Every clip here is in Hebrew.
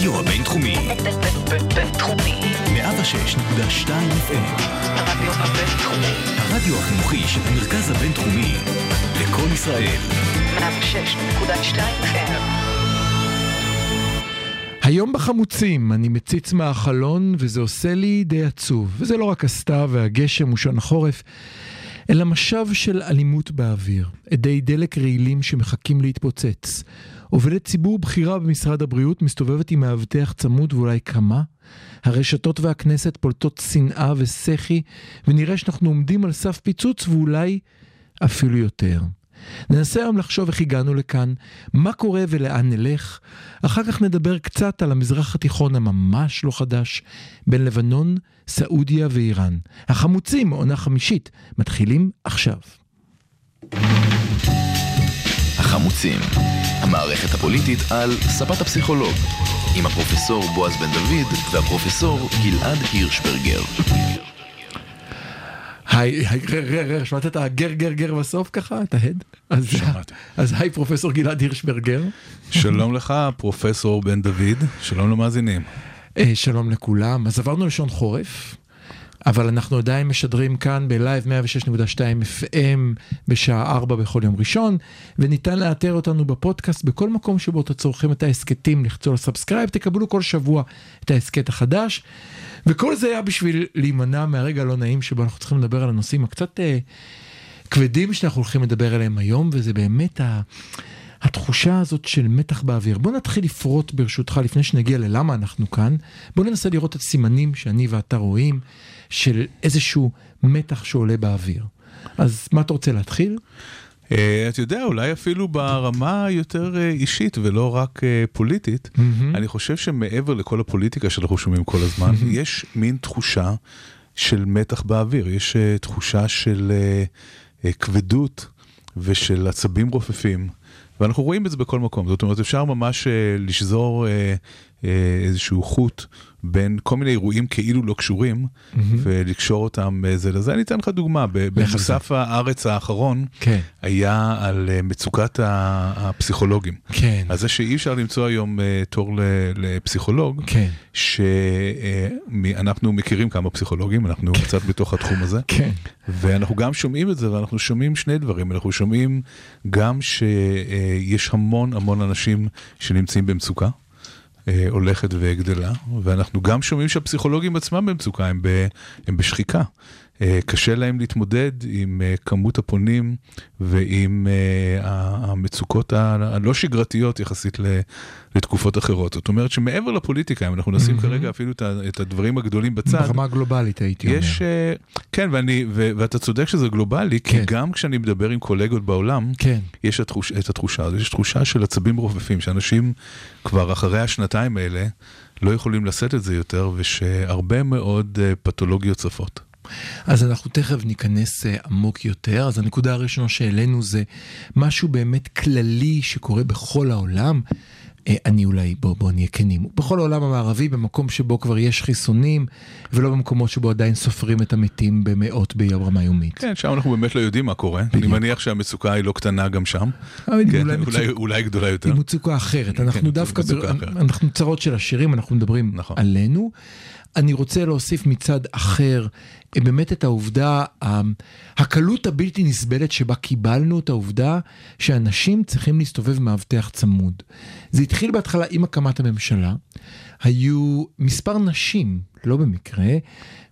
הרדיו הבינתחומי. בינתחומי. 106.2 FM. הרדיו הבינתחומי. הרדיו החינוכי של המרכז הבינתחומי. לקום ישראל. 106.2 FM. היום בחמוצים אני מציץ מהחלון וזה עושה לי די עצוב. וזה לא רק הסתיו והגשם ושעון החורף, אלא משב של אלימות באוויר. אדי דלק רעילים שמחכים להתפוצץ. עובדת ציבור בכירה במשרד הבריאות מסתובבת עם מאבטח צמוד ואולי כמה. הרשתות והכנסת פולטות שנאה וסחי, ונראה שאנחנו עומדים על סף פיצוץ ואולי אפילו יותר. ננסה היום לחשוב איך הגענו לכאן, מה קורה ולאן נלך. אחר כך נדבר קצת על המזרח התיכון הממש לא חדש, בין לבנון, סעודיה ואיראן. החמוצים, עונה חמישית, מתחילים עכשיו. החמוצים. המערכת הפוליטית על ספת הפסיכולוג. עם הפרופסור בועז בן דוד והפרופסור גלעד הירשברגר. היי, שמעת את הגר גר גר בסוף ככה? את ההד? שמעתי. אז היי פרופסור גלעד הירשברגר. שלום לך, פרופסור בן דוד, שלום למאזינים. אה, שלום לכולם. אז עברנו לשעון חורף, אבל אנחנו עדיין משדרים כאן בלייב 106.2 FM בשעה 4 בכל יום ראשון, וניתן לאתר אותנו בפודקאסט בכל מקום שבו אתם צורכים את ההסכתים, לחצו על subscribe, תקבלו כל שבוע את ההסכת החדש. וכל זה היה בשביל להימנע מהרגע הלא נעים שבו אנחנו צריכים לדבר על הנושאים הקצת אה, כבדים שאנחנו הולכים לדבר עליהם היום, וזה באמת ה... התחושה הזאת של מתח באוויר. בוא נתחיל לפרוט ברשותך לפני שנגיע ללמה אנחנו כאן. בוא ננסה לראות את הסימנים שאני ואתה רואים של איזשהו מתח שעולה באוויר. אז מה אתה רוצה להתחיל? אה, אתה יודע, אולי אפילו ברמה יותר אה, אישית ולא רק אה, פוליטית, אני חושב שמעבר לכל הפוליטיקה שאנחנו שומעים כל הזמן, יש מין תחושה של מתח באוויר, יש תחושה של כבדות ושל עצבים רופפים. ואנחנו רואים את זה בכל מקום, זאת אומרת אפשר ממש אה, לשזור אה, אה, איזשהו חוט בין כל מיני אירועים כאילו לא קשורים ולקשור אותם אה, זה לזה. אני אתן לך דוגמה, ב- במוסף הארץ האחרון כן. היה על אה, מצוקת הפסיכולוגים. כן. אז זה שאי אפשר למצוא היום אה, תור לפסיכולוג, כן. שאנחנו מכירים כמה פסיכולוגים, אנחנו קצת בתוך התחום הזה. כן. ואנחנו גם שומעים את זה, ואנחנו שומעים שני דברים. אנחנו שומעים גם שיש המון המון אנשים שנמצאים במצוקה. אה, הולכת וגדלה, ואנחנו גם שומעים שהפסיכולוגים עצמם במצוקה, הם, ב, הם בשחיקה. אה, קשה להם להתמודד עם אה, כמות הפונים ועם אה, המצוקות הלא שגרתיות יחסית לתקופות אחרות. זאת אומרת שמעבר לפוליטיקה, אם אנחנו נשים כרגע אפילו את הדברים הגדולים בצד, ברמה הגלובלית הייתי אומר. יש, כן, ואני, ו- ואתה צודק שזה גלובלי, כי כן. גם כשאני מדבר עם קולגות בעולם, כן. יש התחוש, את התחושה הזאת, יש תחושה של עצבים רופפים, שאנשים כבר אחרי השנתיים האלה לא יכולים לשאת את זה יותר, ושהרבה מאוד פתולוגיות צפות. אז אנחנו תכף ניכנס אה, עמוק יותר. אז הנקודה הראשונה שהעלינו זה משהו באמת כללי שקורה בכל העולם. אה, אני אולי, בוא, בוא נהיה כנים, בכל העולם המערבי, במקום שבו כבר יש חיסונים, ולא במקומות שבו עדיין סופרים את המתים במאות ברמה יומית. כן, שם אנחנו באמת לא יודעים מה קורה. אני מניח שהמצוקה היא לא קטנה גם שם. אבל כן, אולי אולי, מצוק- אולי גדולה יותר. היא מצוקה אחרת. אנחנו כן, דווקא, ב- אחרת. אנחנו צרות של השירים, אנחנו מדברים נכון. עלינו. אני רוצה להוסיף מצד אחר, אה, באמת את העובדה, ה- הקלות הבלתי נסבלת שבה קיבלנו את העובדה שאנשים צריכים להסתובב מאבטח צמוד. זה התחיל בהתחלה עם הקמת הממשלה. היו מספר נשים, לא במקרה,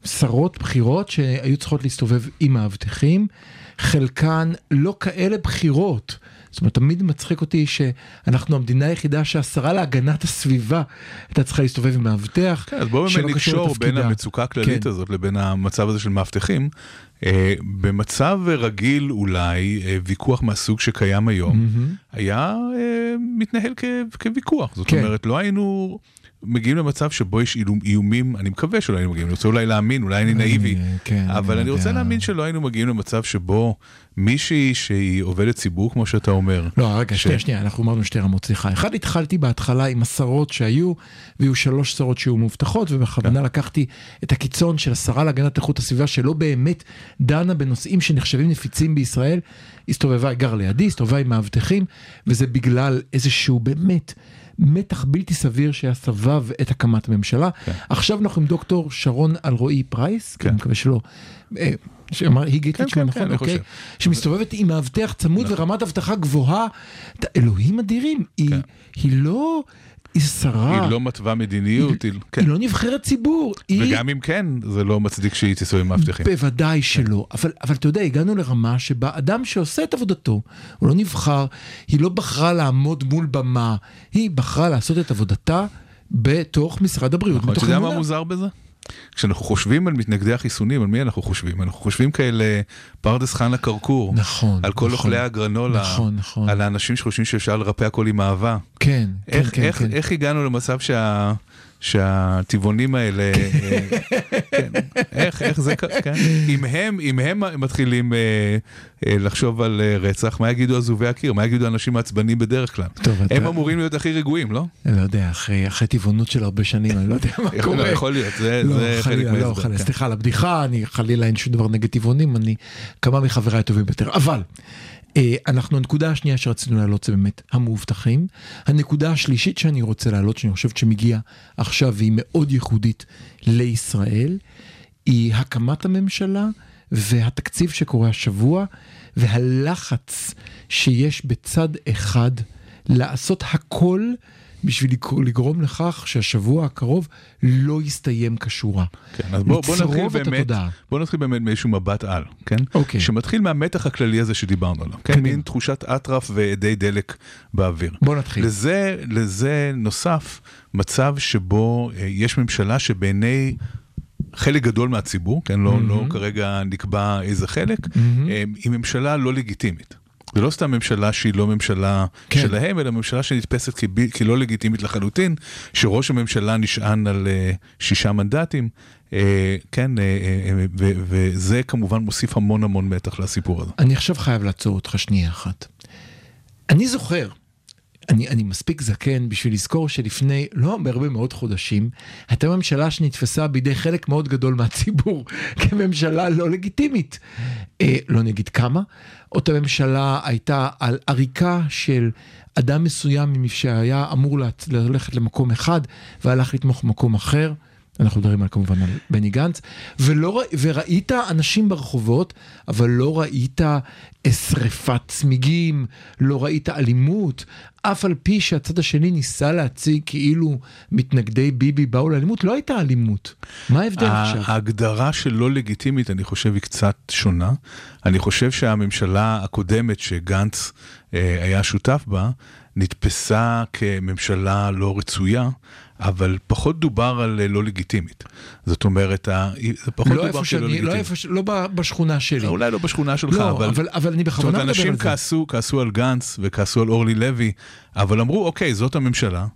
שרות בכירות שהיו צריכות להסתובב עם מאבטחים, חלקן לא כאלה בכירות. זאת אומרת, תמיד מצחיק אותי שאנחנו המדינה היחידה שהשרה להגנת הסביבה הייתה צריכה להסתובב עם מאבטח. כן, אז בואו באמת קשור נקשור בין. המצוקה הכללית כן. הזאת לבין המצב הזה של מאבטחים. אה, במצב רגיל אולי, אה, ויכוח מהסוג שקיים היום, היה אה, מתנהל כ- כוויכוח. זאת כן. אומרת, לא היינו מגיעים למצב שבו יש איומים, אני מקווה שלא היינו מגיעים, אני רוצה אולי להאמין, אולי אני נאיבי, אה, כן, אבל אני אני רוצה. להאמין שלא היינו מגיעים למצב שבו מישהי שהיא עובדת ציבור, כמו שאתה אומר, לא, רגע, ש- שנייה, שנייה, אנחנו אמרנו שתי רמות סליחה. אחד, התחלתי בהתחלה עם עשרות שהיו, והיו שלוש שרות שהיו מובטחות, ובכוונה לקחתי את הקיצון של השרה להגנת איכות הסביבה, שלא באמת דנה בנושאים שנחשבים נפיצים בישראל, הסתובבה, גר לידי, הסתובבה עם מאבטחים, וזה בגלל איזשהו באמת מתח בלתי סביר שהיה סבב את הקמת הממשלה. כן. עכשיו אנחנו עם דוקטור שרון אלרועי פרייס, כן. אני מקווה שלא, אה, שאמר, היגית כן, את שמו כן, נכון, כן, אני אוקיי? חושב. שמסתובבת עם מאבטח צמוד נכון. ורמת אבטחה גבוהה. אלוהים אדירים, היא- כן. היא לא, היא שרה. היא לא מתווה מדיניות, היא- כן. היא לא נבחרת ציבור, היא... וגם אם כן, זה לא מצדיק שהיא תסתובב עם מאבטחים. בוודאי שלא, אבל, אבל אתה יודע, הגענו לרמה שבה אדם שעושה את עבודתו, הוא לא נבחר, היא לא בחרה לעמוד מול במה, היא בחרה לעשות את עבודתה בתוך משרד הבריאות, נכון, אתה יודע מה. מוזר בזה? כשאנחנו חושבים על מתנגדי החיסונים, על מי אנחנו חושבים? אנחנו חושבים כאלה פרדס חנה כרכור. נכון, על כל נכון. אוכלי הגרנולה. נכון, נכון. על האנשים שחושבים שאפשר לרפא הכל עם אהבה. כן, כן, איך, כן, איך, כן. איך הגענו למצב שה... שהטבעונים האלה, אה, כן, איך, איך זה קרה, כן, אם הם, אם הם מתחילים אה, אה, לחשוב על אה, רצח, מה יגידו אזובי הקיר, מה יגידו האנשים העצבנים בדרך כלל? טוב, אתה- הם אמורים להיות הכי רגועים, לא? אני לא יודע, אחרי, אחרי טבעונות של הרבה שנים, אני לא יודע מה קורה. יכול להיות, זה לא, זה חלק חלילה, לא. חלילה, כן. סליחה על הבדיחה, אני חלילה אין שום דבר נגד טבעונים, אני כמה מחבריי הטובים ביותר. אבל, אנחנו, הנקודה השנייה שרצינו להעלות זה באמת המאובטחים. הנקודה השלישית שאני רוצה להעלות, שאני חושבת שמגיעה עכשיו והיא מאוד ייחודית לישראל, היא הקמת הממשלה והתקציב שקורה השבוע, והלחץ שיש בצד אחד לעשות הכל בשביל לגר- לגרום לכך שהשבוע הקרוב לא יסתיים כשורה. כן, אז בוא, בוא נתחיל באמת. בוא נתחיל באמת מאיזשהו מבט על, כן? אוקיי. שמתחיל מהמתח הכללי הזה שדיברנו עליו, כן? קדימה. מין תחושת אטרף ואדי דלק באוויר. בוא נתחיל. לזה, לזה נוסף מצב שבו אה, יש ממשלה שבעיני חלק גדול מהציבור, כן? לא, לא כרגע נקבע איזה חלק, אה, היא ממשלה לא לגיטימית. זה לא סתם ממשלה שהיא לא ממשלה כן. שלהם, אלא ממשלה שנתפסת כב- כלא לגיטימית לחלוטין, שראש הממשלה נשען על אה, שישה מנדטים, אה, כן, אה, אה, ו- וזה כמובן מוסיף המון המון מתח לסיפור הזה. אני עכשיו חייב לעצור אותך שנייה אחת. אני זוכר, אני, אני מספיק זקן בשביל לזכור שלפני לא הרבה מאוד חודשים, הייתה ממשלה שנתפסה בידי חלק מאוד גדול מהציבור כממשלה לא לגיטימית. אה, לא נגיד כמה. אותה ממשלה הייתה על עריקה של אדם מסוים שהיה אמור ללכת למקום אחד והלך לתמוך במקום אחר. אנחנו מדברים על כמובן על בני גנץ, ולא, וראית אנשים ברחובות, אבל לא ראית שריפת צמיגים, לא ראית אלימות, אף על פי שהצד השני ניסה להציג כאילו מתנגדי ביבי באו לאלימות, לא הייתה אלימות. מה ההבדל עכשיו? ההגדרה של לא לגיטימית, אני חושב, היא קצת שונה. אני חושב שהממשלה הקודמת שגנץ אה, היה שותף בה, נתפסה כממשלה לא רצויה, אבל פחות דובר על אה, לא לגיטימית. זאת אומרת, זה פחות לא דובר איפה כלא שאני, לא, לגיטימית. איפה, ש- לא ב- בשכונה שלי. אולי לא בשכונה שלך, לא, אבל... אבל, אבל אני בכוונה מדבר אנשים על זה. כעסו, כעסו על גנץ וכעסו על אורלי לוי, אבל אמרו, אוקיי, זאת הממשלה,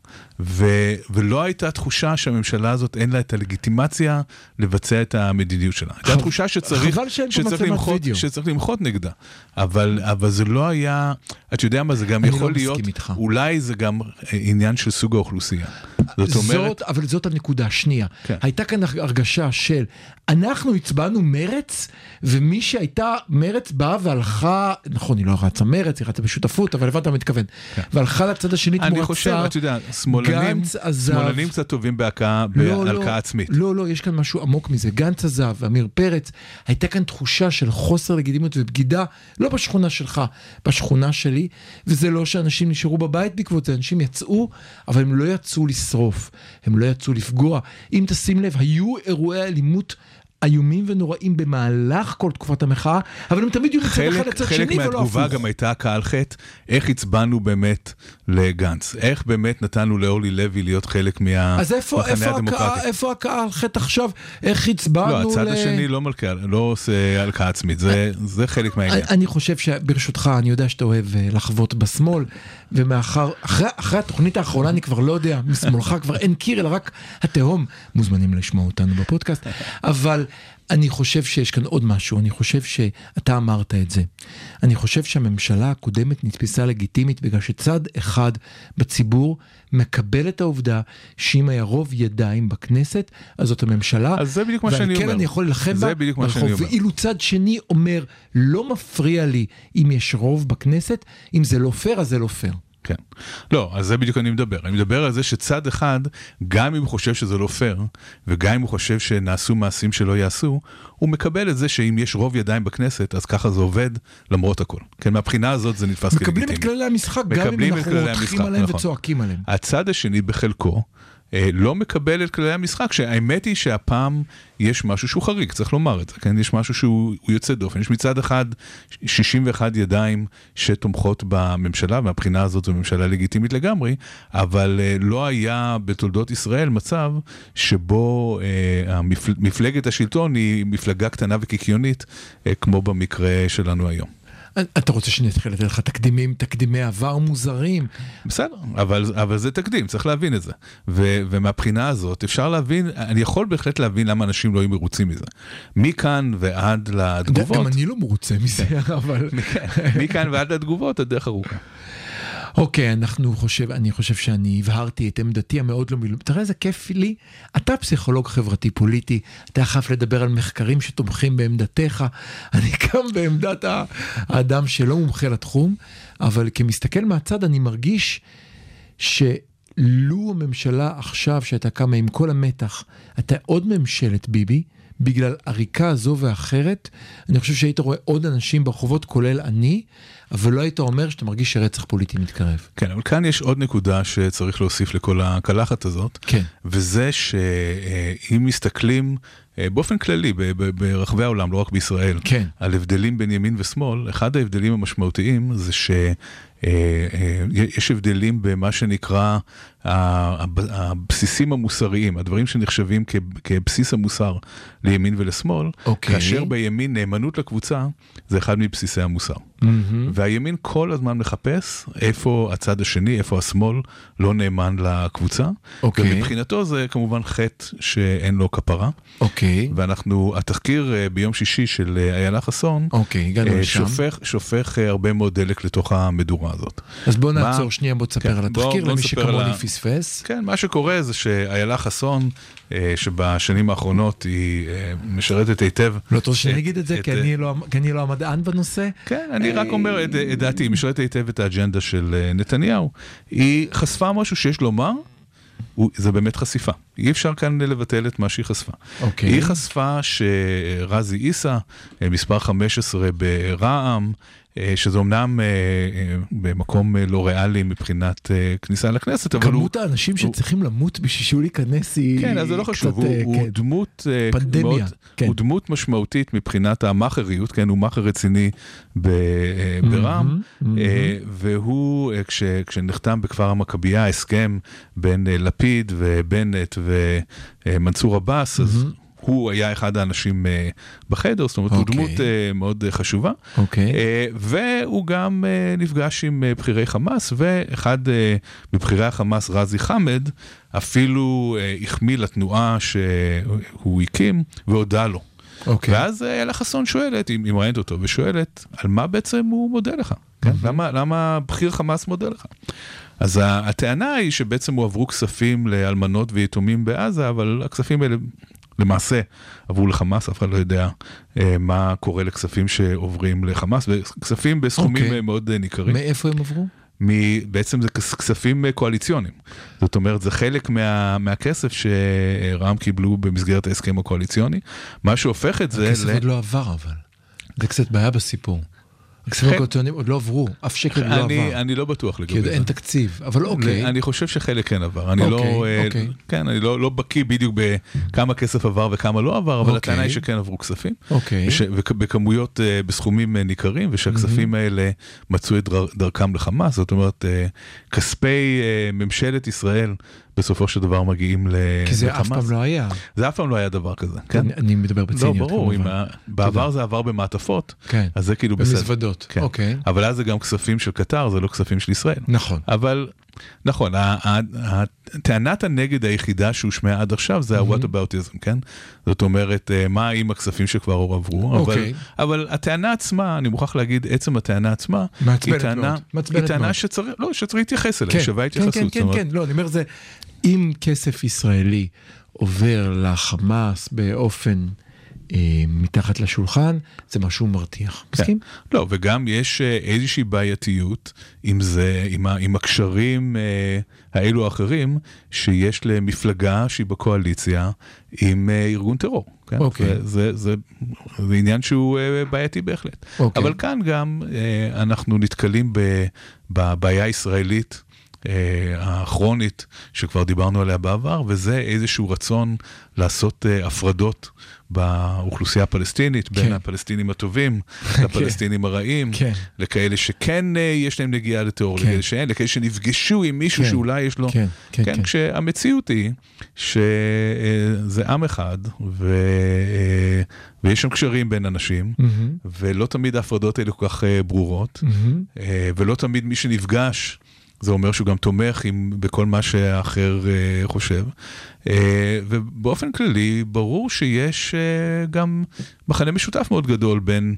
ו, ולא הייתה תחושה שהממשלה הזאת אין לה את הלגיטימציה לבצע את המדיניות שלה. הייתה תחושה שצריך, שצריך, למחות. שצריך למחות נגדה, אבל, אבל זה לא היה, אתה יודע מה, זה גם לא יכול מסכים להיות. אולי זה גם אה, עניין של סוג האוכלוסייה. זאת אומרת, זאת, אבל זאת הנקודה השנייה. כן. הייתה כאן הרגשה של, אנחנו הצבענו מרץ, ומי שהייתה, מרץ באה והלכה, נכון, היא לא רצה מרץ, היא רצה בשותפות, אבל הבנת מה מתכוון. והלכה לצד השני תמורת כן. אני חושב. אתה יודע, שמאלנים. שמאלנים קצת טובים בהלקאה לא, לא, עצמית. לא, לא, יש כאן משהו עמוק מזה. גנץ עזב, עמיר פרץ, הייתה כאן תחושה של חוסר לגיטימיות ובגידה, לא בשכונה שלך, בשכונה שלי, וזה לא שאנשים נשארו בבית בעקבות זה, אנשים יצאו, אבל הם לא יצאו לשרוף, הם לא יצאו לפגוע. אם תשים לב, היו אירועי אלימות. איומים ונוראים במהלך כל תקופת המחאה, אבל הם תמיד יהיו מצד אחד חלק, לצד חלק שני ולא מהתגובה הפוך. גם הייתה הקהל חטא, איך הצבענו באמת לגנץ, איך באמת נתנו לאורלי לוי להיות חלק אז איפה, מהמחנה איפה, הדמוקרטי. איפה הקהל חטא עכשיו? איך הצבענו לא, הצד ל... השני לא מלכה, לא עושה הלקאה עצמית, זה, זה חלק מהעניין. אני, אני חושב שברשותך, אני יודע שאתה אוהב אה, לחבוט בשמאל, ומאחר, אחרי, אחרי התוכנית האחרונה אני כבר לא יודע, משמאלך כבר אין קיר, אלא רק התהום, מוזמנים לשמוע אותנו בפודקאסט, אבל אני חושב שיש כאן עוד משהו, אני חושב שאתה אמרת את זה. אני חושב שהממשלה הקודמת נתפסה לגיטימית בגלל שצד אחד בציבור מקבל את העובדה שאם היה רוב ידיים בכנסת, אז זאת הממשלה. אז זה בדיוק מה שאני כן אומר. אני יכול להילחם זה בה בדיוק מה ברחוב. שאני אומר. ואילו צד שני אומר, לא מפריע לי אם יש רוב בכנסת, אם זה לא פייר, אז זה לא פייר. כן. לא, אז זה בדיוק אני מדבר. אני מדבר על זה שצד אחד, גם אם הוא חושב שזה לא פייר, וגם אם הוא חושב שנעשו מעשים שלא יעשו, הוא מקבל את זה שאם יש רוב ידיים בכנסת, אז ככה זה עובד למרות הכל. כן, מהבחינה הזאת זה נתפס כלגיטימי. מקבלים את כללי המשחק, גם אם אנחנו רותחים המשחק, עליהם נכון. וצועקים עליהם. הצד השני בחלקו לא מקבל את כללי המשחק, שהאמת היא שהפעם יש משהו שהוא חריג, צריך לומר את זה, כן? יש משהו שהוא הוא יוצא דופן. יש מצד אחד 61 ידיים שתומכות בממשלה, מהבחינה הזאת זו ממשלה לגיטימית לגמרי, אבל אה, לא היה בתולדות ישראל מצב שבו אה, מפלגת השלטון היא מפלגה קטנה וקיקיונית, אה, כמו במקרה שלנו היום. אתה רוצה שאני אתחיל לתת לך תקדימים, תקדימי עבר מוזרים. בסדר, אבל, אבל זה תקדים, צריך להבין את זה. ו, ומהבחינה הזאת אפשר להבין, אני יכול בהחלט להבין למה אנשים לא היו מרוצים מזה. מכאן ועד לתגובות, גם אני לא מרוצה מזה, אבל... מכאן ועד לתגובות הדרך ארוכה. אוקיי, אנחנו חושב, אני חושב שאני הבהרתי את עמדתי המאוד לא מילואים. תראה איזה כיף לי, אתה פסיכולוג חברתי פוליטי, אתה יכול לדבר על מחקרים שתומכים בעמדתך, אני גם בעמדת האדם שלא מומחה לתחום, אבל כמסתכל מהצד אני מרגיש שלו הממשלה עכשיו שהייתה קמה עם כל המתח, הייתה עוד ממשלת ביבי, בגלל עריקה זו ואחרת, אני חושב שהיית רואה עוד אנשים ברחובות, כולל אני, אבל לא היית אומר שאתה מרגיש שרצח פוליטי מתקרב. כן, אבל כאן יש עוד נקודה שצריך להוסיף לכל הקלחת הזאת, כן. וזה שאם מסתכלים אה, באופן כללי ברחבי העולם, לא רק בישראל, כן. על הבדלים בין ימין ושמאל, אחד ההבדלים המשמעותיים זה שיש הבדלים במה שנקרא הבסיסים המוסריים, הדברים שנחשבים כבסיס המוסר לימין ולשמאל, אוקיי. כאשר בימין נאמנות לקבוצה זה אחד מבסיסי המוסר. והימין כל הזמן מחפש איפה הצד השני, איפה השמאל לא נאמן לקבוצה. אוקיי. ומבחינתו זה כמובן חטא שאין לו כפרה. אוקיי, ואנחנו, התחקיר אה, ביום שישי של אה, איילה חסון, אה, לשם. שופך, שופך אה, הרבה מאוד דלק לתוך המדורה הזאת. אז בוא מה- נעצור שנייה, בוא כן, תספר על בוא- התחקיר בוא למי על שכמוני ה- פספס. כן, מה שקורה זה שאיילה חסון, אה, שבשנים האחרונות היא אה, משרתת היטב. לא רוצה שאני אגיד את זה, את, כי אה, אני לא- כי אני לא המדען בנושא? כן, אני רק אומר את את דעתי, היא משרתת היטב את האג'נדה של אה, נתניהו. היא חשפה משהו שיש לומר, הוא- זה באמת חשיפה. אי אפשר כאן לבטל את מה שהיא חשפה. אוקיי. היא חשפה שרזי עיסא, אה, מספר 15 ברע"מ, אה, שזה אמנם אה, אה, במקום אה, לא ריאלי מבחינת אה, כניסה לכנסת, אבל הוא... כמות האנשים שצריכים למות בשביל שהוא ייכנס היא כן, אז זה לא חשוב, הוא, אה, הוא כן. דמות אה, פנדמיה, מאוד, כן. הוא דמות משמעותית מבחינת המאכריות, כן, הוא מאכר רציני ב, אה, ברע"מ, מהמם, אה, והוא, אה, כש, כשנחתם בכפר המכבייה הסכם בין אה, לפיד ובנט ומנסור עבאס, אז הוא היה אחד האנשים אה, בחדר, זאת אומרת, הוא אוקיי. דמות אה, מאוד אה, חשובה. אוקיי. אה, והוא גם אה, נפגש עם אה, בכירי חמאס, ואחד אה, מבכירי החמאס, רזי חמד, אפילו החמיא לתנועה שהוא הקים והודה לו. אוקיי. ואז אה, אלה חסון שואלת, היא מראיינת אותו, ושואלת, על מה בעצם הוא מודה לך? כן? למה, למה בכיר חמאס מודה לך? אז הטענה היא שבעצם הועברו כספים לאלמנות ויתומים בעזה, אבל הכספים האלה למעשה עברו לחמאס, אף אחד לא יודע אה, מה קורה לכספים שעוברים לחמאס, וכספים בסכומים אוקיי. אה, מאוד אה, ניכרים. מאיפה הם עברו? מ- בעצם זה כס- כספים אה, קואליציוניים. זאת אומרת, זה חלק מה, מהכסף שרע"מ קיבלו במסגרת ההסכם הקואליציוני. מה שהופך את זה הכסף עוד לא עבר אבל. זה קצת בעיה בסיפור. הכספים. הקואליציוניים עוד לא עברו, אף שקל לא עבר. אני לא בטוח כי לגבי עוד זה. אין תקציב, אבל אוקיי. אני חושב שחלק כן עבר, אני אוקיי, לא, אה, אוקיי. כן, אני לא, לא בקיא בדיוק בכמה כסף עבר וכמה לא עבר, אבל אוקיי. הטענה היא שכן עברו כספים, אוקיי. בכמויות, אה, בסכומים אה, ניכרים, ושהכספים האלה מצאו את דר- דרכם לחמאס, זאת אומרת, כספי ממשלת ישראל בסופו של דבר מגיעים ל- כי זה אף לחמאס. פעם לא היה. זה אף פעם לא היה דבר כזה, כן? אני- מדבר לא, בציניות ברור, כמובן. ה- בעבר זה עבר במעטפות, כן. אז זה כאילו בסדר. במזוודות, כן. אוקיי. אבל אז זה גם כספים של קטר, זה לא כספים של ישראל. נכון. אבל נכון, טענת הנגד היחידה שהושמעה עד עכשיו זה ה-what aboutism, כן? זאת אומרת, אה, מה עם הכספים שכבר עברו, אבל, אוקיי. אבל הטענה עצמה, אני מוכרח להגיד, עצם הטענה עצמה, היא טענה, היא טענה. שצריך, לא, שצריך להתייחס אליה, שווה כן, התייחסות. כן, זאת כן, אומרת, כן, לא, אני אומר זה, אם כסף ישראלי עובר לחמאס באופן מתחת לשולחן, זה משהו מרתיח. מסכים? לא, וגם יש אה, איזושהי בעייתיות עם זה, עם, ה, עם הקשרים אה, האלו האחרים שיש למפלגה שהיא בקואליציה עם אה, ארגון טרור. כן? אוקיי. זה, זה, זה, זה עניין שהוא אה, בעייתי בהחלט. אוקיי. אבל כאן גם אה, אנחנו נתקלים ב- בבעיה הישראלית. אה, הכרונית שכבר דיברנו עליה בעבר, וזה איזשהו רצון לעשות אה, הפרדות באוכלוסייה הפלסטינית, בין כן. הפלסטינים הטובים לפלסטינים הרעים, כן. לכאלה שכן אה, יש להם נגיעה לטרור, כן. לכאלה שאין, לכאלה שנפגשו עם מישהו כן. שאולי יש לו... כן, כן, כן. כשהמציאות היא שזה עם אחד, ו... אה, ויש שם קשרים בין אנשים, מהמם, ולא תמיד ההפרדות האלה כל כך אה, ברורות. אה, ולא תמיד מי שנפגש, זה אומר שהוא גם תומך עם, בכל מה שהאחר אה, חושב. אה, ובאופן כללי, ברור שיש אה, גם מחנה משותף מאוד גדול בין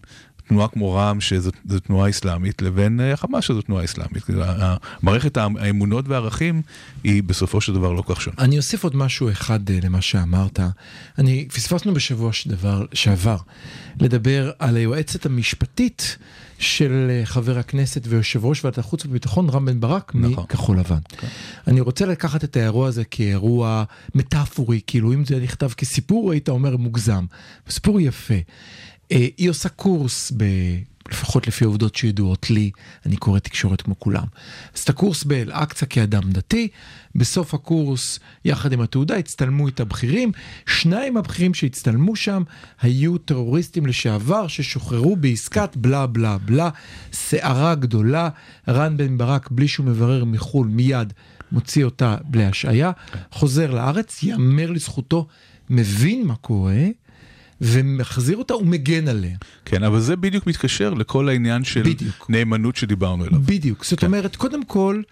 תנועה כמו רע"מ, שזו זו תנועה אסלאמית, לבין אה, חמאס, שזו תנועה אסלאמית. כאילו, ה- מערכת האמונות והערכים היא בסופו של דבר לא כל כך שונה. אני אוסיף עוד משהו אחד אה, למה שאמרת. אני, פספסנו בשבוע שדבר, שעבר לדבר על היועצת המשפטית של אה, חבר הכנסת ויושב ראש ועדת החוץ והביטחון רם בן ברק נכון. מכחול לבן. אני רוצה לקחת את האירוע הזה כאירוע מטאפורי, כאילו אם זה נכתב כסיפור היית אומר מוגזם. סיפור יפה. אה, היא עושה קורס ב... לפחות לפי העובדות שידועות לי, אני קורא תקשורת כמו כולם. אז את הקורס באל-אקצא כאדם דתי, בסוף הקורס, יחד עם התעודה, הצטלמו את הבכירים. שניים הבכירים שהצטלמו שם היו טרוריסטים לשעבר ששוחררו בעסקת בלה בלה בלה, סערה גדולה, רן בן ברק, בלי שהוא מברר מחו"ל, מיד מוציא אותה בלי השעיה, חוזר לארץ, יאמר לזכותו, מבין מה קורה. ומחזיר אותה ומגן עליה. כן, אבל זה בדיוק מתקשר לכל העניין של בדיוק. נאמנות שדיברנו עליו. בדיוק. זאת כן. אומרת, קודם כל,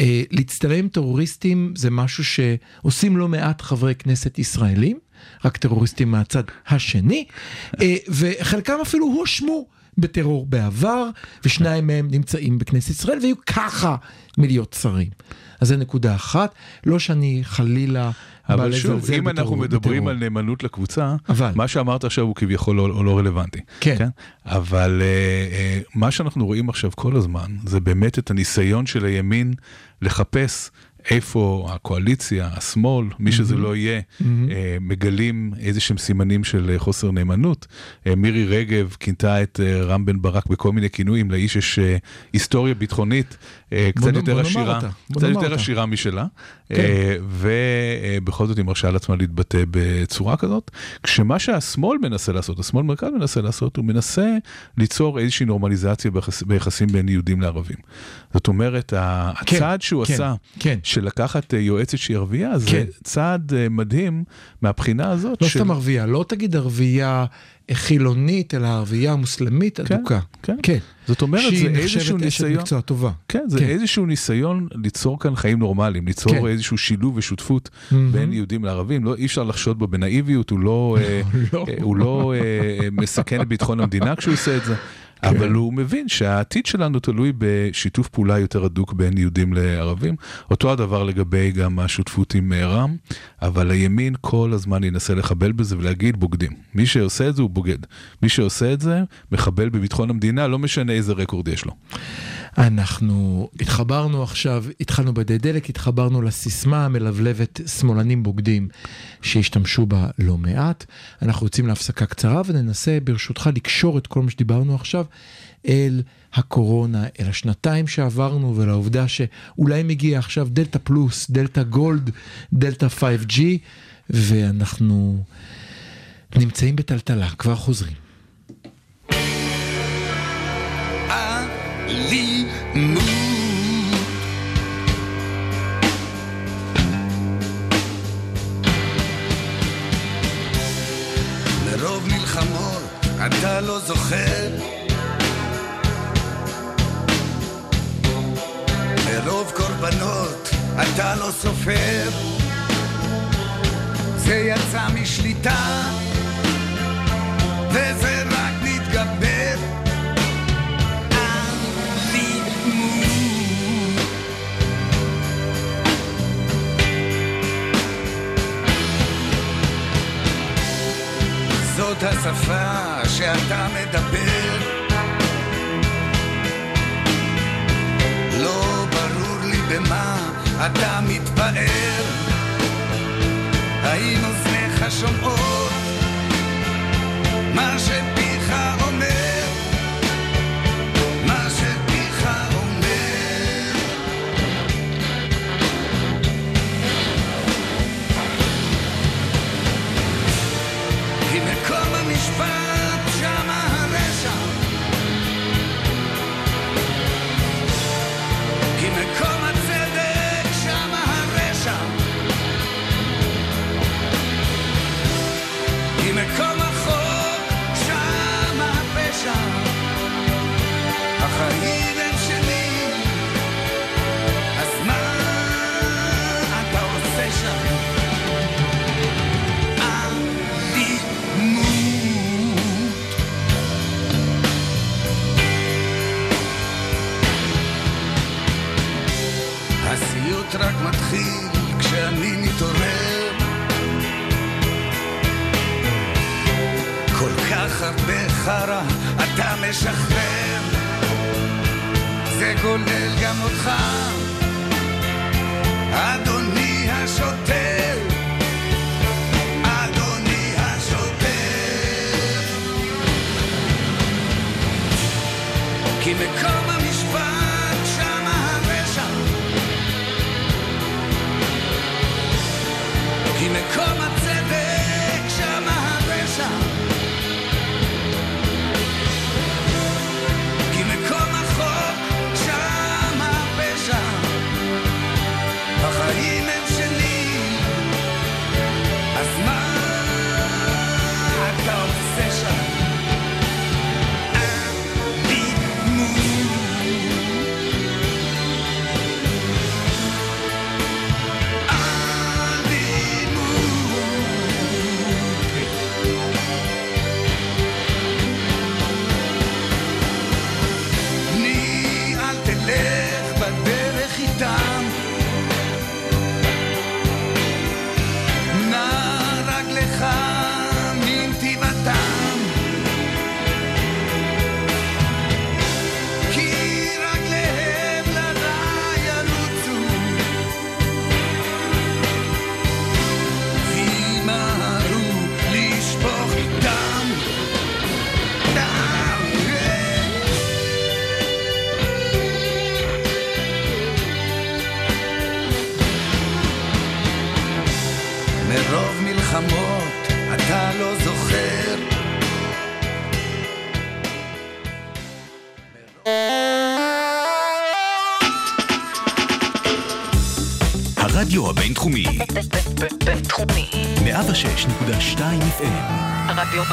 אה, להצטלם עם טרוריסטים זה משהו שעושים לא מעט חברי כנסת ישראלים, רק טרוריסטים מהצד השני, אה, וחלקם אפילו הואשמו בטרור בעבר, ושניים מהם נמצאים בכנסת ישראל, והיו ככה מלהיות שרים. אז זה נקודה אחת, לא שאני חלילה אבל שוב, אם אנחנו מדברים. על נאמנות לקבוצה, אבל. מה שאמרת עכשיו הוא כביכול לא, לא, רלוונטי. כן. אבל אה, אה, מה שאנחנו רואים עכשיו כל הזמן, זה באמת את הניסיון של הימין לחפש איפה הקואליציה, השמאל, מי שזה לא יהיה, אה, מגלים איזה שהם סימנים של חוסר נאמנות. מירי רגב כינתה את רם בן ברק בכל מיני כינויים, לאיש יש היסטוריה ביטחונית בוא קצת נ- יותר בוא עשירה, בוא קצת יותר אותה. עשירה משלה, כן. ובכל זאת היא מרשה לעצמה להתבטא בצורה כזאת, כשמה שהשמאל מנסה לעשות, השמאל מרכז מנסה לעשות, הוא מנסה ליצור איזושהי נורמליזציה ביחס, ביחסים בין יהודים לערבים. זאת אומרת, כן, הצעד שהוא כן, עשה, כן. של לקחת אה, יועצת שהיא ערבייה, זה כן. צעד אה, מדהים מהבחינה הזאת. לא של- סתם ערבייה, לא תגיד ערבייה חילונית, אלא ערבייה מוסלמית כן, אדוקה. כן. כן. זאת אומרת, זה שהיא איזשהו נחשבת אשת ניסיון. מקצוע טובה. כן, זה כן. איזשהו ניסיון ליצור כאן חיים נורמליים, ליצור כן. איזשהו שילוב ושותפות מהמם. בין יהודים לערבים. לא, אי אפשר לחשוד בו בנאיביות, הוא לא, אה, לא. אה, הוא לא אה, מסכן את ביטחון המדינה כשהוא עושה את זה. כן. אבל הוא מבין שהעתיד שלנו תלוי בשיתוף פעולה יותר הדוק בין יהודים לערבים. אותו הדבר לגבי גם השותפות עם אה, רע"מ, אבל הימין כל הזמן ינסה לחבל בזה ולהגיד בוגדים. מי שעושה את זה הוא בוגד. מי שעושה את זה מחבל בביטחון המדינה, לא משנה איזה רקורד יש לו. אנחנו התחברנו עכשיו, התחלנו בדי דלק, התחברנו לסיסמה המלבלבת שמאלנים בוגדים שהשתמשו בה לא מעט. אנחנו יוצאים להפסקה קצרה וננסה ברשותך לקשור את כל מה שדיברנו עכשיו אל הקורונה, אל השנתיים שעברנו ולעובדה שאולי מגיע עכשיו דלתא פלוס, דלתא גולד, דלתא 5G ואנחנו נמצאים בטלטלה, כבר חוזרים. אלימות. לא לא משליטה, וזה רק מתגבר. זאת השפה שאתה מדבר. לא ברור לי במה אתה מתפאר. האם אוזניך שומעות מה שפיך אומר?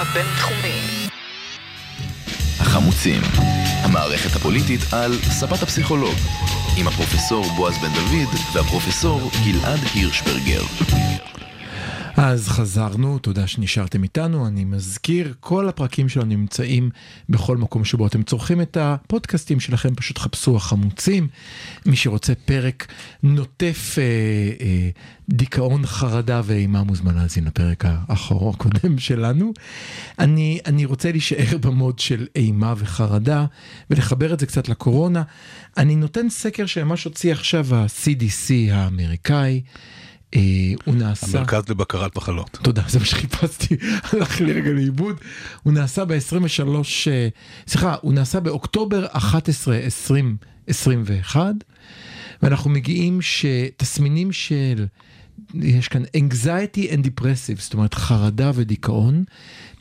הבינתחומי. החמוצים, המערכת הפוליטית על ספת הפסיכולוג, עם הפרופסור בועז בן דוד והפרופסור גלעד הירשברגר. אז חזרנו, תודה שנשארתם איתנו. אני מזכיר, כל הפרקים שלנו נמצאים בכל מקום שבו אתם צורכים את הפודקאסטים שלכם, פשוט חפשו החמוצים. מי שרוצה פרק נוטף אה, אה, דיכאון, חרדה ואימה מוזמן להאזין לפרק האחרון הקודם שלנו. אני, אני רוצה להישאר במוד של אימה וחרדה ולחבר את זה קצת לקורונה. אני נותן סקר שממש הוציא עכשיו ה-CDC האמריקאי. אה, הוא נעשה... המרכז לבקרת מחלות. תודה, זה מה שחיפשתי, הלך לי רגע לאיבוד. הוא נעשה ב-23, אה, סליחה, הוא נעשה באוקטובר 11, 2021, ואנחנו מגיעים שתסמינים של, יש כאן anxiety and depressive, זאת אומרת חרדה ודיכאון,